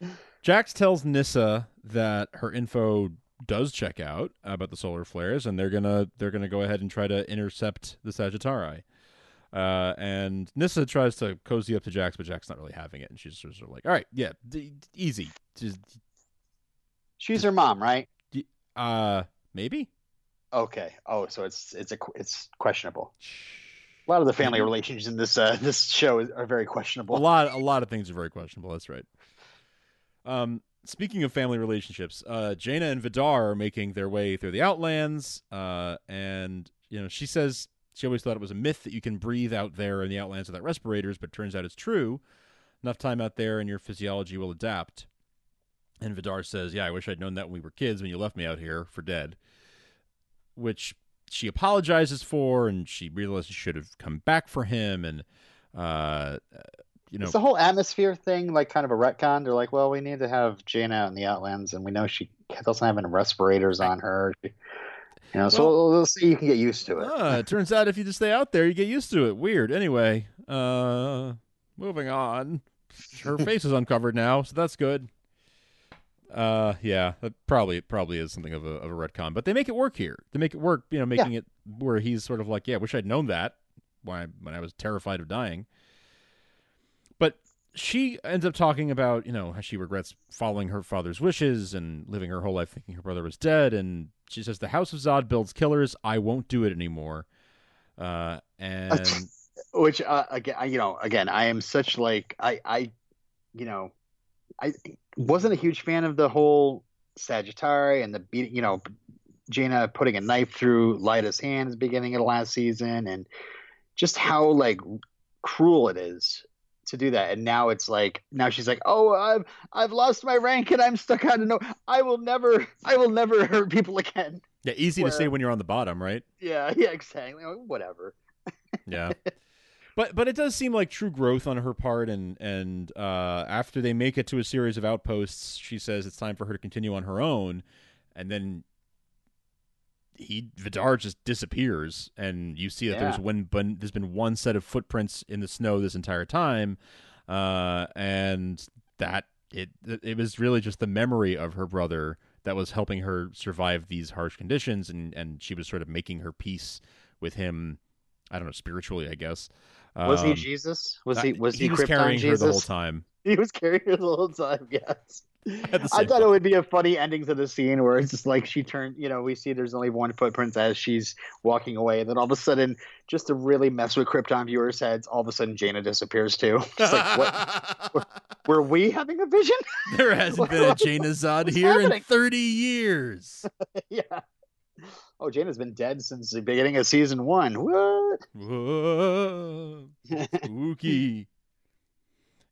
*laughs* Jax tells Nyssa that her info does check out about the solar flares, and they're gonna they're gonna go ahead and try to intercept the Sagittari. Uh, and Nyssa tries to cozy up to Jax, but Jack's not really having it, and she's just sort of like, "All right, yeah, d- easy, just She's her mom, right? uh, maybe." Okay. Oh, so it's it's a it's questionable. A lot of the family relations in this uh, this show is, are very questionable. a lot a lot of things are very questionable that's right um speaking of family relationships uh Jayna and vidar are making their way through the outlands uh and you know she says she always thought it was a myth that you can breathe out there in the outlands without respirators but turns out it's true. Enough time out there and your physiology will adapt. And vidar says yeah i wish i'd known that when we were kids when you left me out here for dead which she apologizes for and she realizes she should have come back for him and uh you know It's the whole atmosphere thing, like kind of a retcon. They're like, well, we need to have Jane out in the Outlands, and we know she doesn't have any respirators on her. She- you know, so Well- we'll see. You can get used to it. Ah, it turns out if you just stay out there, you get used to it. Weird. Anyway, uh, moving on. Her *laughs* face is uncovered now, so that's good. Uh, yeah, that probably probably is something of a of a retcon, but they make it work here. They make it work, you know, making it where he's sort of like, yeah, wish I'd known that when I, when I was terrified of dying. She ends up talking about, you know, how she regrets following her father's wishes and living her whole life thinking her brother was dead. And she says, "The House of Zod builds killers. I won't do it anymore." Uh, and Which, uh, again, I- you know, again, I am such like I, I, you know, I wasn't a huge fan of the whole Sagittari and the beat. You know, Jayna putting a knife through Lyta's hand at the beginning of the last season, and just how like cruel it is to do that. And now it's like now she's like, oh, I've I've lost my rank and I'm stuck out of no. I will never, *laughs* I will never hurt people again. yeah, easy to say when you're on the bottom, right? Yeah, *laughs* yeah, exactly. Whatever. *laughs* Yeah. But but it does seem like true growth on her part, and and uh, after they make it to a series of outposts, she says it's time for her to continue on her own, and then he Vidar just disappears, and you see that there's Yeah. one been, there's been one set of footprints in the snow this entire time, uh, and that it it was really just the memory of her brother that was helping her survive these harsh conditions, and and she was sort of making her peace with him. I don't know spiritually, I guess. Was he Um, Jesus? Was he was he, was Krypton carrying Jesus? her the whole time. *laughs* He was carrying her the whole time. Yes. I thought it would be a funny ending to the scene where it's just like she turned. You know, we see there's only one footprint as she's walking away, and then all of a sudden, just to really mess with Krypton viewers' heads, all of a sudden Jayna disappears too. *laughs* It's like, what? *laughs* Were we having a vision? there hasn't been a Jayna *laughs* Zod here happening? in 30 years. yeah. Oh, Jayna's been dead since the beginning of season one. What? Whoa, spooky.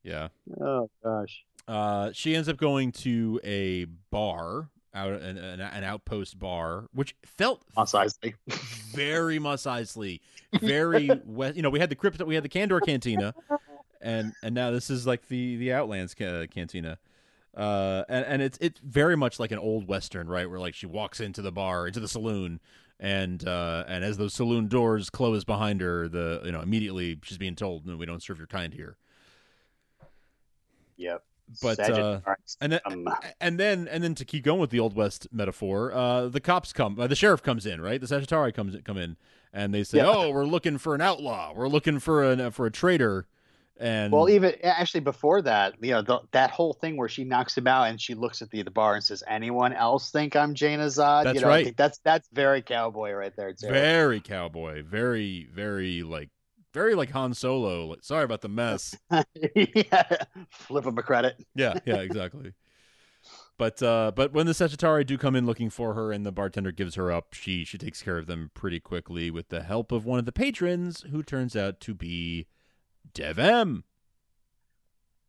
Yeah. oh gosh. Uh, she ends up going to a bar, out an, an, an outpost bar, which felt Mos *laughs* Eisley. very Mos *laughs* Eisley, very west. You know, we had the crypto, we had the Kandor Cantina, and and now this is like the the Outlands ca- Cantina. Uh, and, and it's it's very much like an old western, right? Where like she walks into the bar, into the saloon, and uh, and as those saloon doors close behind her, the you know immediately she's being told, "No, we don't serve your kind here." Yep. But, uh, And then and then and then to keep going with the old west metaphor, uh, the cops come, uh, the sheriff comes in, right? The Sagittari comes come in, and they say, Yeah. "Oh, we're looking for an outlaw. We're looking for an for a traitor." And Well, even actually before that, you know, the, that whole thing where she knocks him out and she looks at the the bar and says, "Anyone else think I'm Jayna Zod?" That's you know, I right. think that's that's very cowboy right there too. very cowboy, very very like very like Han Solo. Like, sorry about the mess. *laughs* yeah, flip him a credit. yeah, yeah, exactly. But uh, but when the Sagittari do come in looking for her and the bartender gives her up, she she takes care of them pretty quickly with the help of one of the patrons, who turns out to be Dev-Em.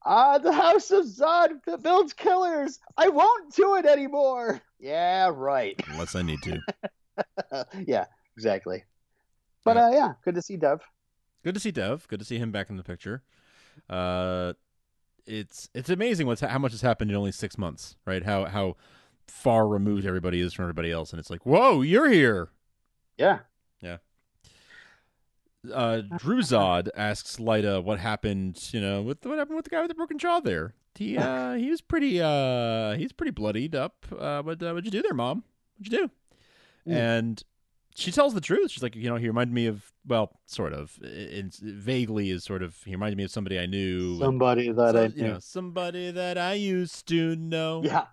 Ah, the House of Zod that builds killers. I won't do it anymore. Yeah, right. Unless I need to. *laughs* yeah, exactly. But uh, yeah, good to see Dev. Good to see Dev. Good to see him back in the picture. Uh, it's it's amazing what's how much has happened in only six months, right? How how far removed everybody is from everybody else, and it's like, whoa, you're here. Yeah. Yeah. Uh, Dru-Zod asks Lyta what happened, you know, with what happened with the guy with the broken jaw there. He uh he was pretty uh he's pretty bloodied up. Uh, what uh, what'd you do there, mom? What'd you do? Mm. And she tells the truth. She's like, you know, he reminded me of, well, sort of, vaguely is sort of, he reminded me of somebody I knew. Somebody that So- I you know, somebody that I used to know. Yeah.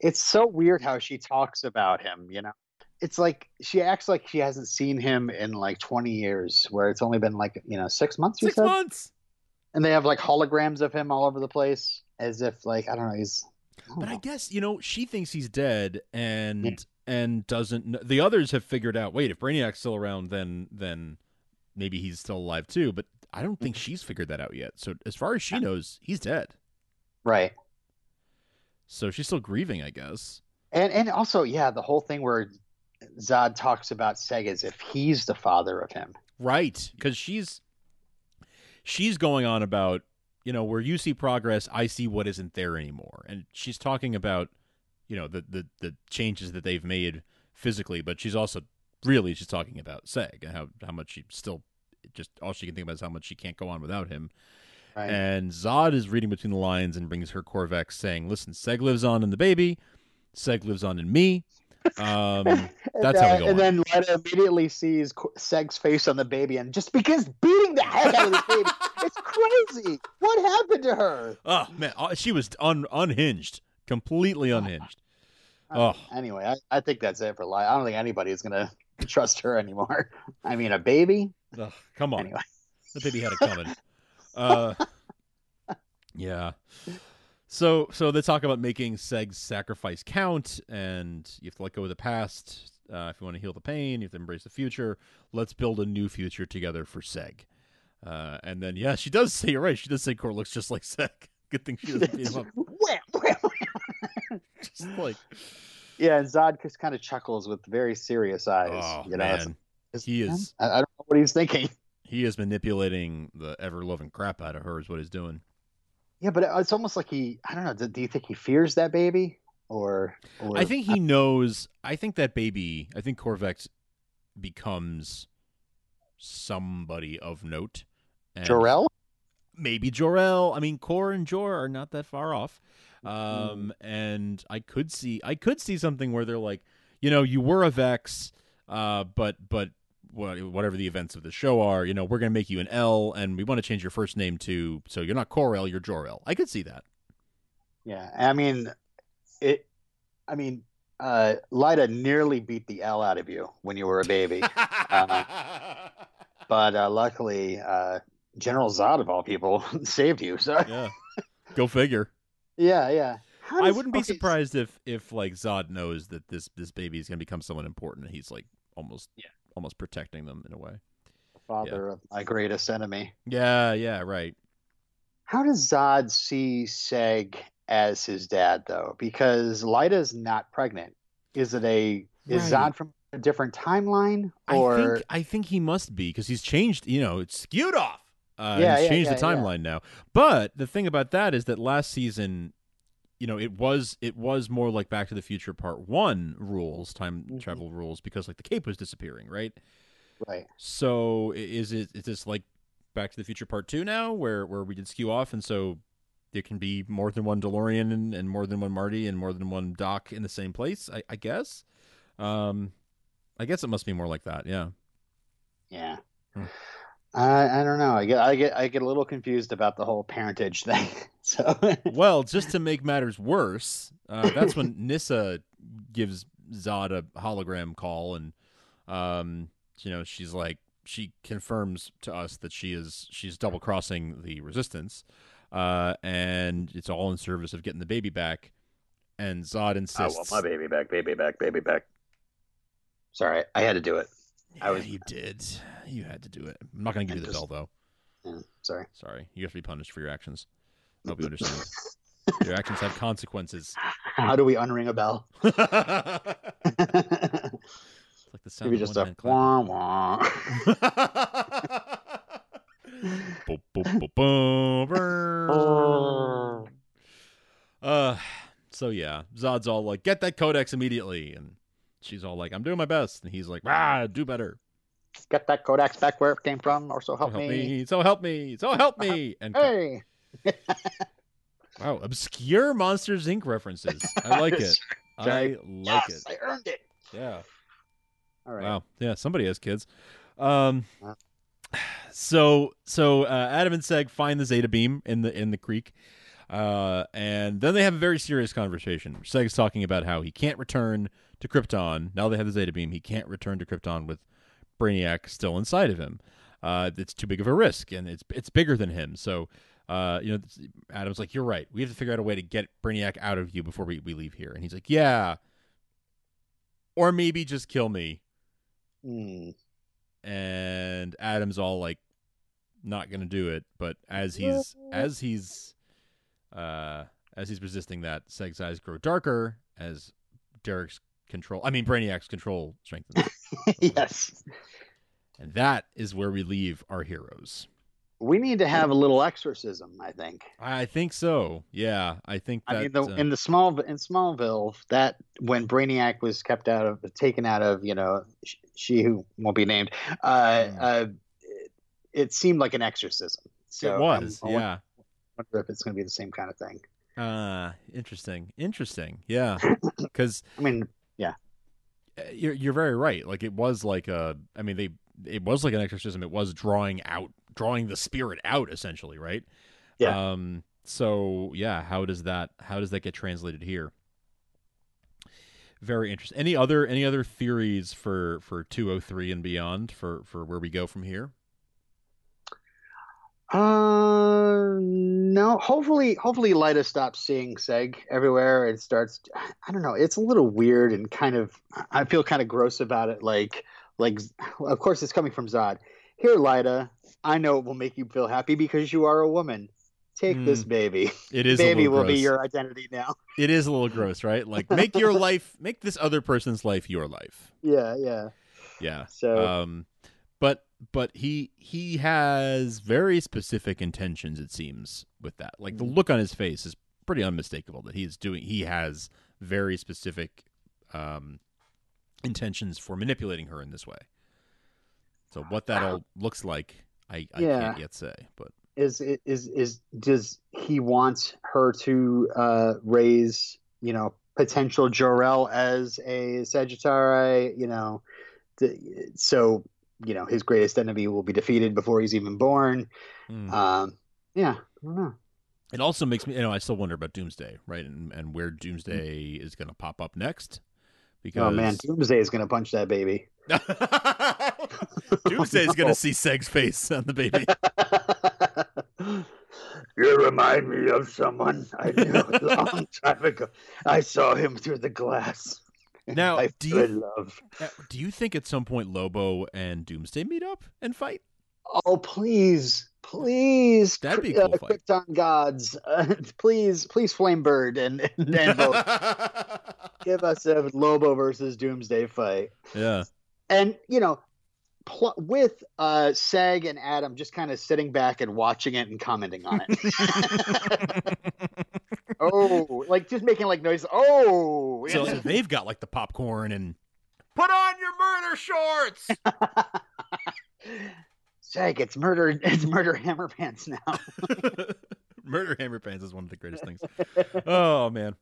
It's so weird how she talks about him, you know? It's like she acts like she hasn't seen him in like 20 years, where it's only been like, you know, six months, you Six said? months. And they have like holograms of him all over the place as if, like, I don't know, he's. But I oh. guess you know she thinks he's dead, and and doesn't. kn- The others have figured out. Wait, if Brainiac's still around, then then maybe he's still alive too. But I don't think mm-hmm. she's figured that out yet. So as far as she knows, he's dead. Right. So she's still grieving, I guess. And and also, yeah, the whole thing where Zod talks about Seg as if he's the father of him. Right, because she's she's going on about you know where you see progress, I see what isn't there anymore, and she's talking about you know the the the changes that they've made physically, but she's also really she's talking about Seg and how how much she still just all she can think about is how much she can't go on without him. Right. And Zod is reading between the lines and brings her Corvex saying, "Listen, Seg lives on in the baby. Seg lives on in me." Um, *laughs* And That's how we go And on. then Lyta immediately sees Seg's face on the baby and just begins beating the heck out of the baby. *laughs* It's crazy. What happened to her? oh man, uh, she was un- unhinged, completely unhinged. Oh. Anyway, I, I think that's it for life. I don't think anybody is gonna *laughs* trust her anymore. I mean, a baby. Come on. Anyway. The baby had it coming. Uh, yeah. So so they talk about making Seg's sacrifice count, and you have to let go of the past uh, if you want to heal the pain. You have to embrace the future. Let's build a new future together for Seg. Uh, and then yeah, she does say you're right. She does say Core looks just like *laughs* Seg. Good thing she doesn't beat him up. *laughs* *laughs* Just like Yeah, and Zod just kind of chuckles with very serious eyes. oh you know, it's- man, it's- he is I, I don't know what he's thinking. he is manipulating the ever loving crap out of her. Is what he's doing. Yeah, but it's almost like he. I don't know. Do, do you think he fears that baby, or? or I think he knows. I think that baby. I think Corvex becomes somebody of note. Jor-El? Maybe Jor-El. I mean, Cor and Jor are not that far off. Mm-hmm. Um, and I could see, I could see something where they're like, you know, you were a Vex, uh, but but whatever the events of the show are, you know, we're gonna make you an L, and we want to change your first name to so you're not Cor-El, you're Jor-El. I could see that. Yeah, I mean, it. I mean, uh, Lyta nearly beat the L out of you when you were a baby, *laughs* but uh, luckily, uh, General Zod of all people *laughs* saved you. So yeah, go figure. yeah, yeah. How I wouldn't be okay, surprised if if like Zod knows that this this baby is going to become someone important, he's like almost Yeah. Almost protecting them in a way. Father of my greatest enemy. Yeah, yeah, right. How does Zod see Seg as his dad, though? Because Lyta's not pregnant. Is it a is Right. Zod from a different timeline, or I think I think he must be because he's changed. You know, it's skewed off. Uh, Yeah, he's yeah, changed the yeah, yeah. timeline now. But the thing about that is that last season, you know, it was it was more like Back to the Future Part One rules, time Mhm. travel rules, because like the cape was disappearing, right? right? So is it is this like Back to the Future Part Two now, where where we did skew off, and so there can be more than one DeLorean and, and more than one Marty and more than one Doc in the same place? I, I guess. Um, I guess it must be more like that. Yeah. Yeah. Hmm. I I don't know. I get I get I get a little confused about the whole parentage thing. *laughs* So *laughs* Well, just to make matters worse, uh, that's when *laughs* Nyssa gives Zod a hologram call, and um, you know she's like, she confirms to us that she is she's double crossing the resistance, uh, and it's all in service of getting the baby back. And Zod insists. I want my baby back, baby back, baby back. Sorry, I had to do it. Yeah, I was- you did. You had to do it. I'm not going to give you the just- bell though. Yeah, sorry. Sorry, you have to be punished for your actions. I hope you understand. *laughs* your actions have consequences. How do we unring a bell? *laughs* *laughs* it's like the sound Maybe of just a one hand clapping. wah wah. Boom, boom, boom, boom, uh, so yeah, Zod's all like, "Get that codex immediately," and she's all like, "I'm doing my best," and he's like, "Ah, do better." Get that codex back where it came from, or so So help, help me. me, so help me, so help me, and Hey, *laughs* wow, obscure Monsters Inc. references. I *laughs* like it. I like yes, it. I earned it. Yeah. All right. Wow. Yeah, somebody has kids. Um *sighs* so so uh, Adam and Seg find the Zeta beam in the in the creek. Uh and then they have a very serious conversation. Seg's talking about how he can't return to Krypton. Now they have the Zeta beam, he can't return to Krypton with Brainiac still inside of him. Uh it's too big of a risk and it's it's bigger than him. So uh, you know, Adam's like, you're right. We have to figure out a way to get Brainiac out of you before we, we leave here. And he's like, yeah, or maybe just kill me Hmm. and Adam's all like not gonna do it, but as he's as he's uh as he's resisting that, Seg's eyes grow darker as Derek's control I mean Brainiac's control strengthens. *laughs* yes. and that is where we leave our heroes. We need to have a little exorcism. I think. I think so. Yeah. I think that I mean, the, uh, in the small in Smallville, that when Brainiac was kept out of, taken out of, you know, sh- she who won't be named, uh, Hmm. uh, it, it seemed like an exorcism. So it was, I'm- I yeah. wonder if it's going to be the same kind of thing. Uh interesting. Interesting. Yeah. *laughs* Cuz I mean, Uh, you're you're very right. Like it was like a I mean they it was like an exorcism. It was drawing out drawing the spirit out essentially, right? Yeah. Um so yeah, how does that how does that get translated here? Very interesting. Any other any other theories for for 203 and beyond for for where we go from here? Uh, no. Hopefully, hopefully, Lyta stops seeing Seg everywhere and starts. I don't know. It's a little weird and kind of. I feel kind of gross about it. Like, like, of course, it's coming from Zod. Here, Lyta. I know it will make you feel happy because you are a woman. Take this baby. It is baby will be your identity now. *laughs* It is a little gross, right? Like make your *laughs* life make this other person's life your life. Yeah, yeah. Yeah. So- um but but he he has very specific intentions it seems with that. Like the Mhm. look on his face is pretty unmistakable that he's doing he has very specific um intentions for manipulating her in this way. So what that all looks like I, I Yeah. can't yet say, but Is is is does he want her to uh, raise you know potential Jor-El as a Sagittari? You know, so you know his greatest enemy will be defeated before he's even born. hmm. Um, yeah, I don't know. It also makes me, you know, I still wonder about Doomsday, right, and and where Doomsday is going to pop up next. Because Oh man, Doomsday is gonna punch that baby. *laughs* Doomsday's going to see Seg's face on the baby. *laughs* you remind me of someone I knew a long *laughs* time ago. I saw him through the glass. *laughs* Now, I do you- love. Uh, Do you think at some point Lobo and Doomsday meet up and fight? Oh please, please, That'd be a uh, cool fight. Krypton gods, uh, *laughs* please, please, Flamebird and and, *laughs* and give us a Lobo versus Doomsday fight. yeah. and you know pl- with uh seg and adam just kind of sitting back and watching it and commenting on it oh like just making like noise oh so, so they've got like the popcorn and put on your murder shorts. *laughs* seg it's murder it's murder hammer pants now *laughs* murder hammer pants is one of the greatest things. Oh man.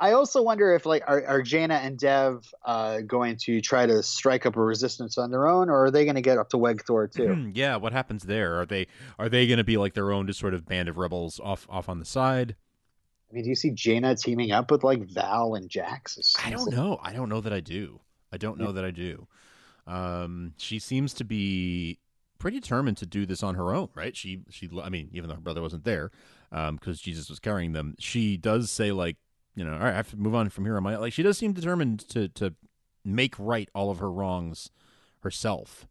i also wonder if like are, are Jayna and dev uh going to try to strike up a resistance on their own or are they going to get up to Wegthor too Hmm, yeah, what happens there? Are they are they going to be like their own just sort of band of rebels off off on the side? I mean do you see Jayna teaming up with like val and jax I don't know. I don't know that I do. I don't know that I do. Um, she seems to be pretty determined to do this on her own, right? She she I mean, even though her brother wasn't there, um, because Jesus was carrying them, she does say like, you know, all right, I have to move on from here on my like she does seem determined to to make right all of her wrongs herself.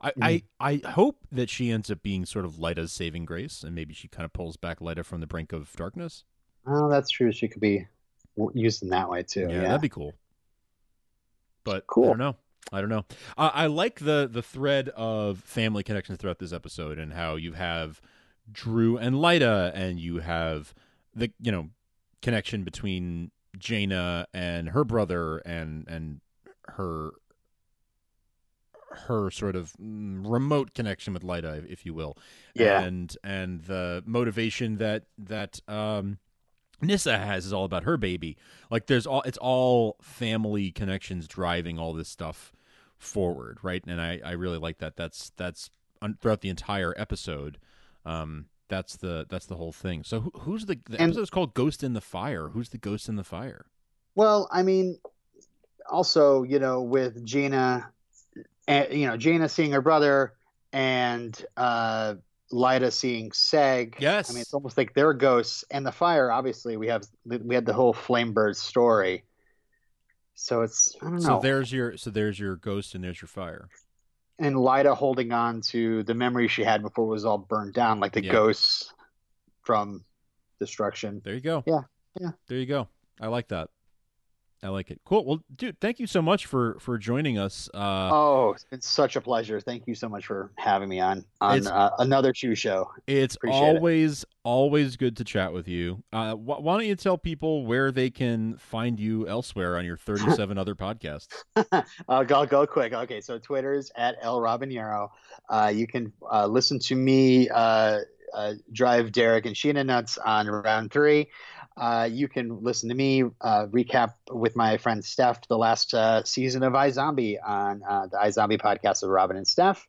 I, Mhm. I, I hope that she ends up being sort of Lyta's saving grace, and maybe she kind of pulls back Lyta from the brink of darkness. Oh, that's true. She could be used in that way too. Yeah. that'd be cool. But cool. I don't know. I don't know. Uh, I like the the thread of family connections throughout this episode, and how you have Dru and Lyta, and you have the you know connection between Jayna and her brother, and and her her sort of mm, remote connection with Lyta, if you will. yeah. and and the motivation that that um Nyssa has is all about her baby. Like there's all it's all family connections driving all this stuff forward, right? And I I really like that. That's that's un, throughout the entire episode. Um that's the that's the whole thing. So who, who's the the And- episode's called Ghost in the Fire. Who's the ghost in the fire? Well, I mean, also, you know, with Gina, and you know, Gina seeing her brother and uh, Lyta seeing Seg. Yes. I mean, it's almost like they're ghosts. And the fire, obviously, we have we had the whole Flamebird story. So it's I don't know. So there's your so there's your ghost and there's your fire. and Lyta holding on to the memory she had before it was all burned down, like the Yeah. ghosts from destruction. There you go. Yeah, yeah. There you go. I like that. I like it. Cool. Well, dude, thank you so much for for joining us. Uh, oh, it's been such a pleasure. Thank you so much for having me on on uh, another shoe show. it's appreciate it. always always good to chat with you. Uh, wh- why don't you tell people where they can find you elsewhere on your 37 other podcasts? *laughs* I'll go, I'll go quick. Okay, so Twitter's at El Robinero. Uh, you can uh, listen to me uh, uh, drive Derek and Sheena nuts on round three. Uh, you can listen to me uh, recap with my friend Steph the last uh, season of iZombie on uh, the iZombie podcast of Robin and Steph.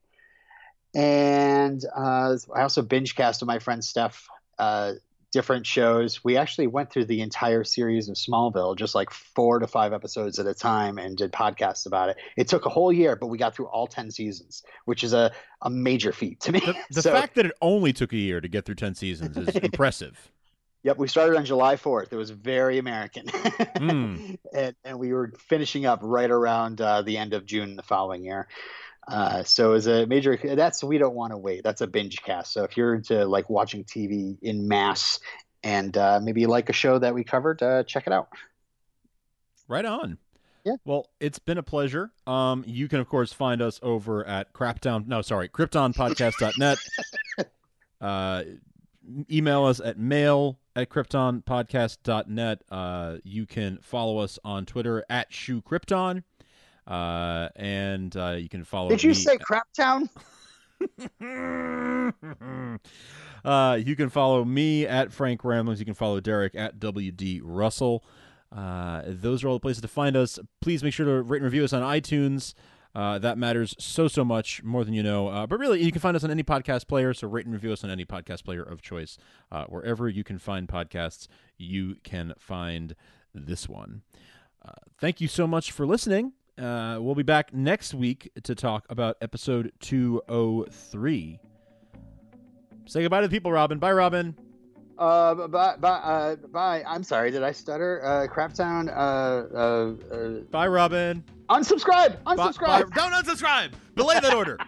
And uh, I also binge cast with my friend Steph uh, different shows. We actually went through the entire series of Smallville, just like four to five episodes at a time, and did podcasts about it. It took a whole year, but we got through all 10 seasons, which is a, a major feat to me. The, the *laughs* So- fact that it only took a year to get through 10 seasons is *laughs* impressive. Yep, we started on July 4th. It was very American. Mm. *laughs* and, and we were finishing up right around uh, the end of June the following year. Uh, so as a major, that's, we don't want to wait. That's a binge cast. So if you're into like watching TV in mass and uh, maybe you like a show that we covered, uh, check it out. Right on. Yeah. Well, it's been a pleasure. Um, you can of course find us over at Crapdown. No, sorry, KryptonPodcast.net. *laughs* uh, email us at mail at KryptonPodcast.net. Uh, you can follow us on Twitter at Shoe Krypton. Uh, and uh, you can follow. Did you me- say Craptown? *laughs* uh, you can follow me at Frank Ramblings. You can follow Derek at WD Russell. Uh, those are all the places to find us. Please make sure to rate and review us on iTunes. Uh, that matters so, so much more than you know. Uh, but really, you can find us on any podcast player. So rate and review us on any podcast player of choice. Uh, wherever you can find podcasts, you can find this one. Uh, thank you so much for listening. Uh, we'll be back next week to talk about episode 203. Say goodbye to the people, Robin. Bye, Robin. Uh, bye, bye, uh, bye. I'm sorry. Did I stutter? Uh, Craptown, uh, uh, uh, Bye, Robin. unsubscribe, unsubscribe. bye- Don't unsubscribe. Belay that order. *laughs*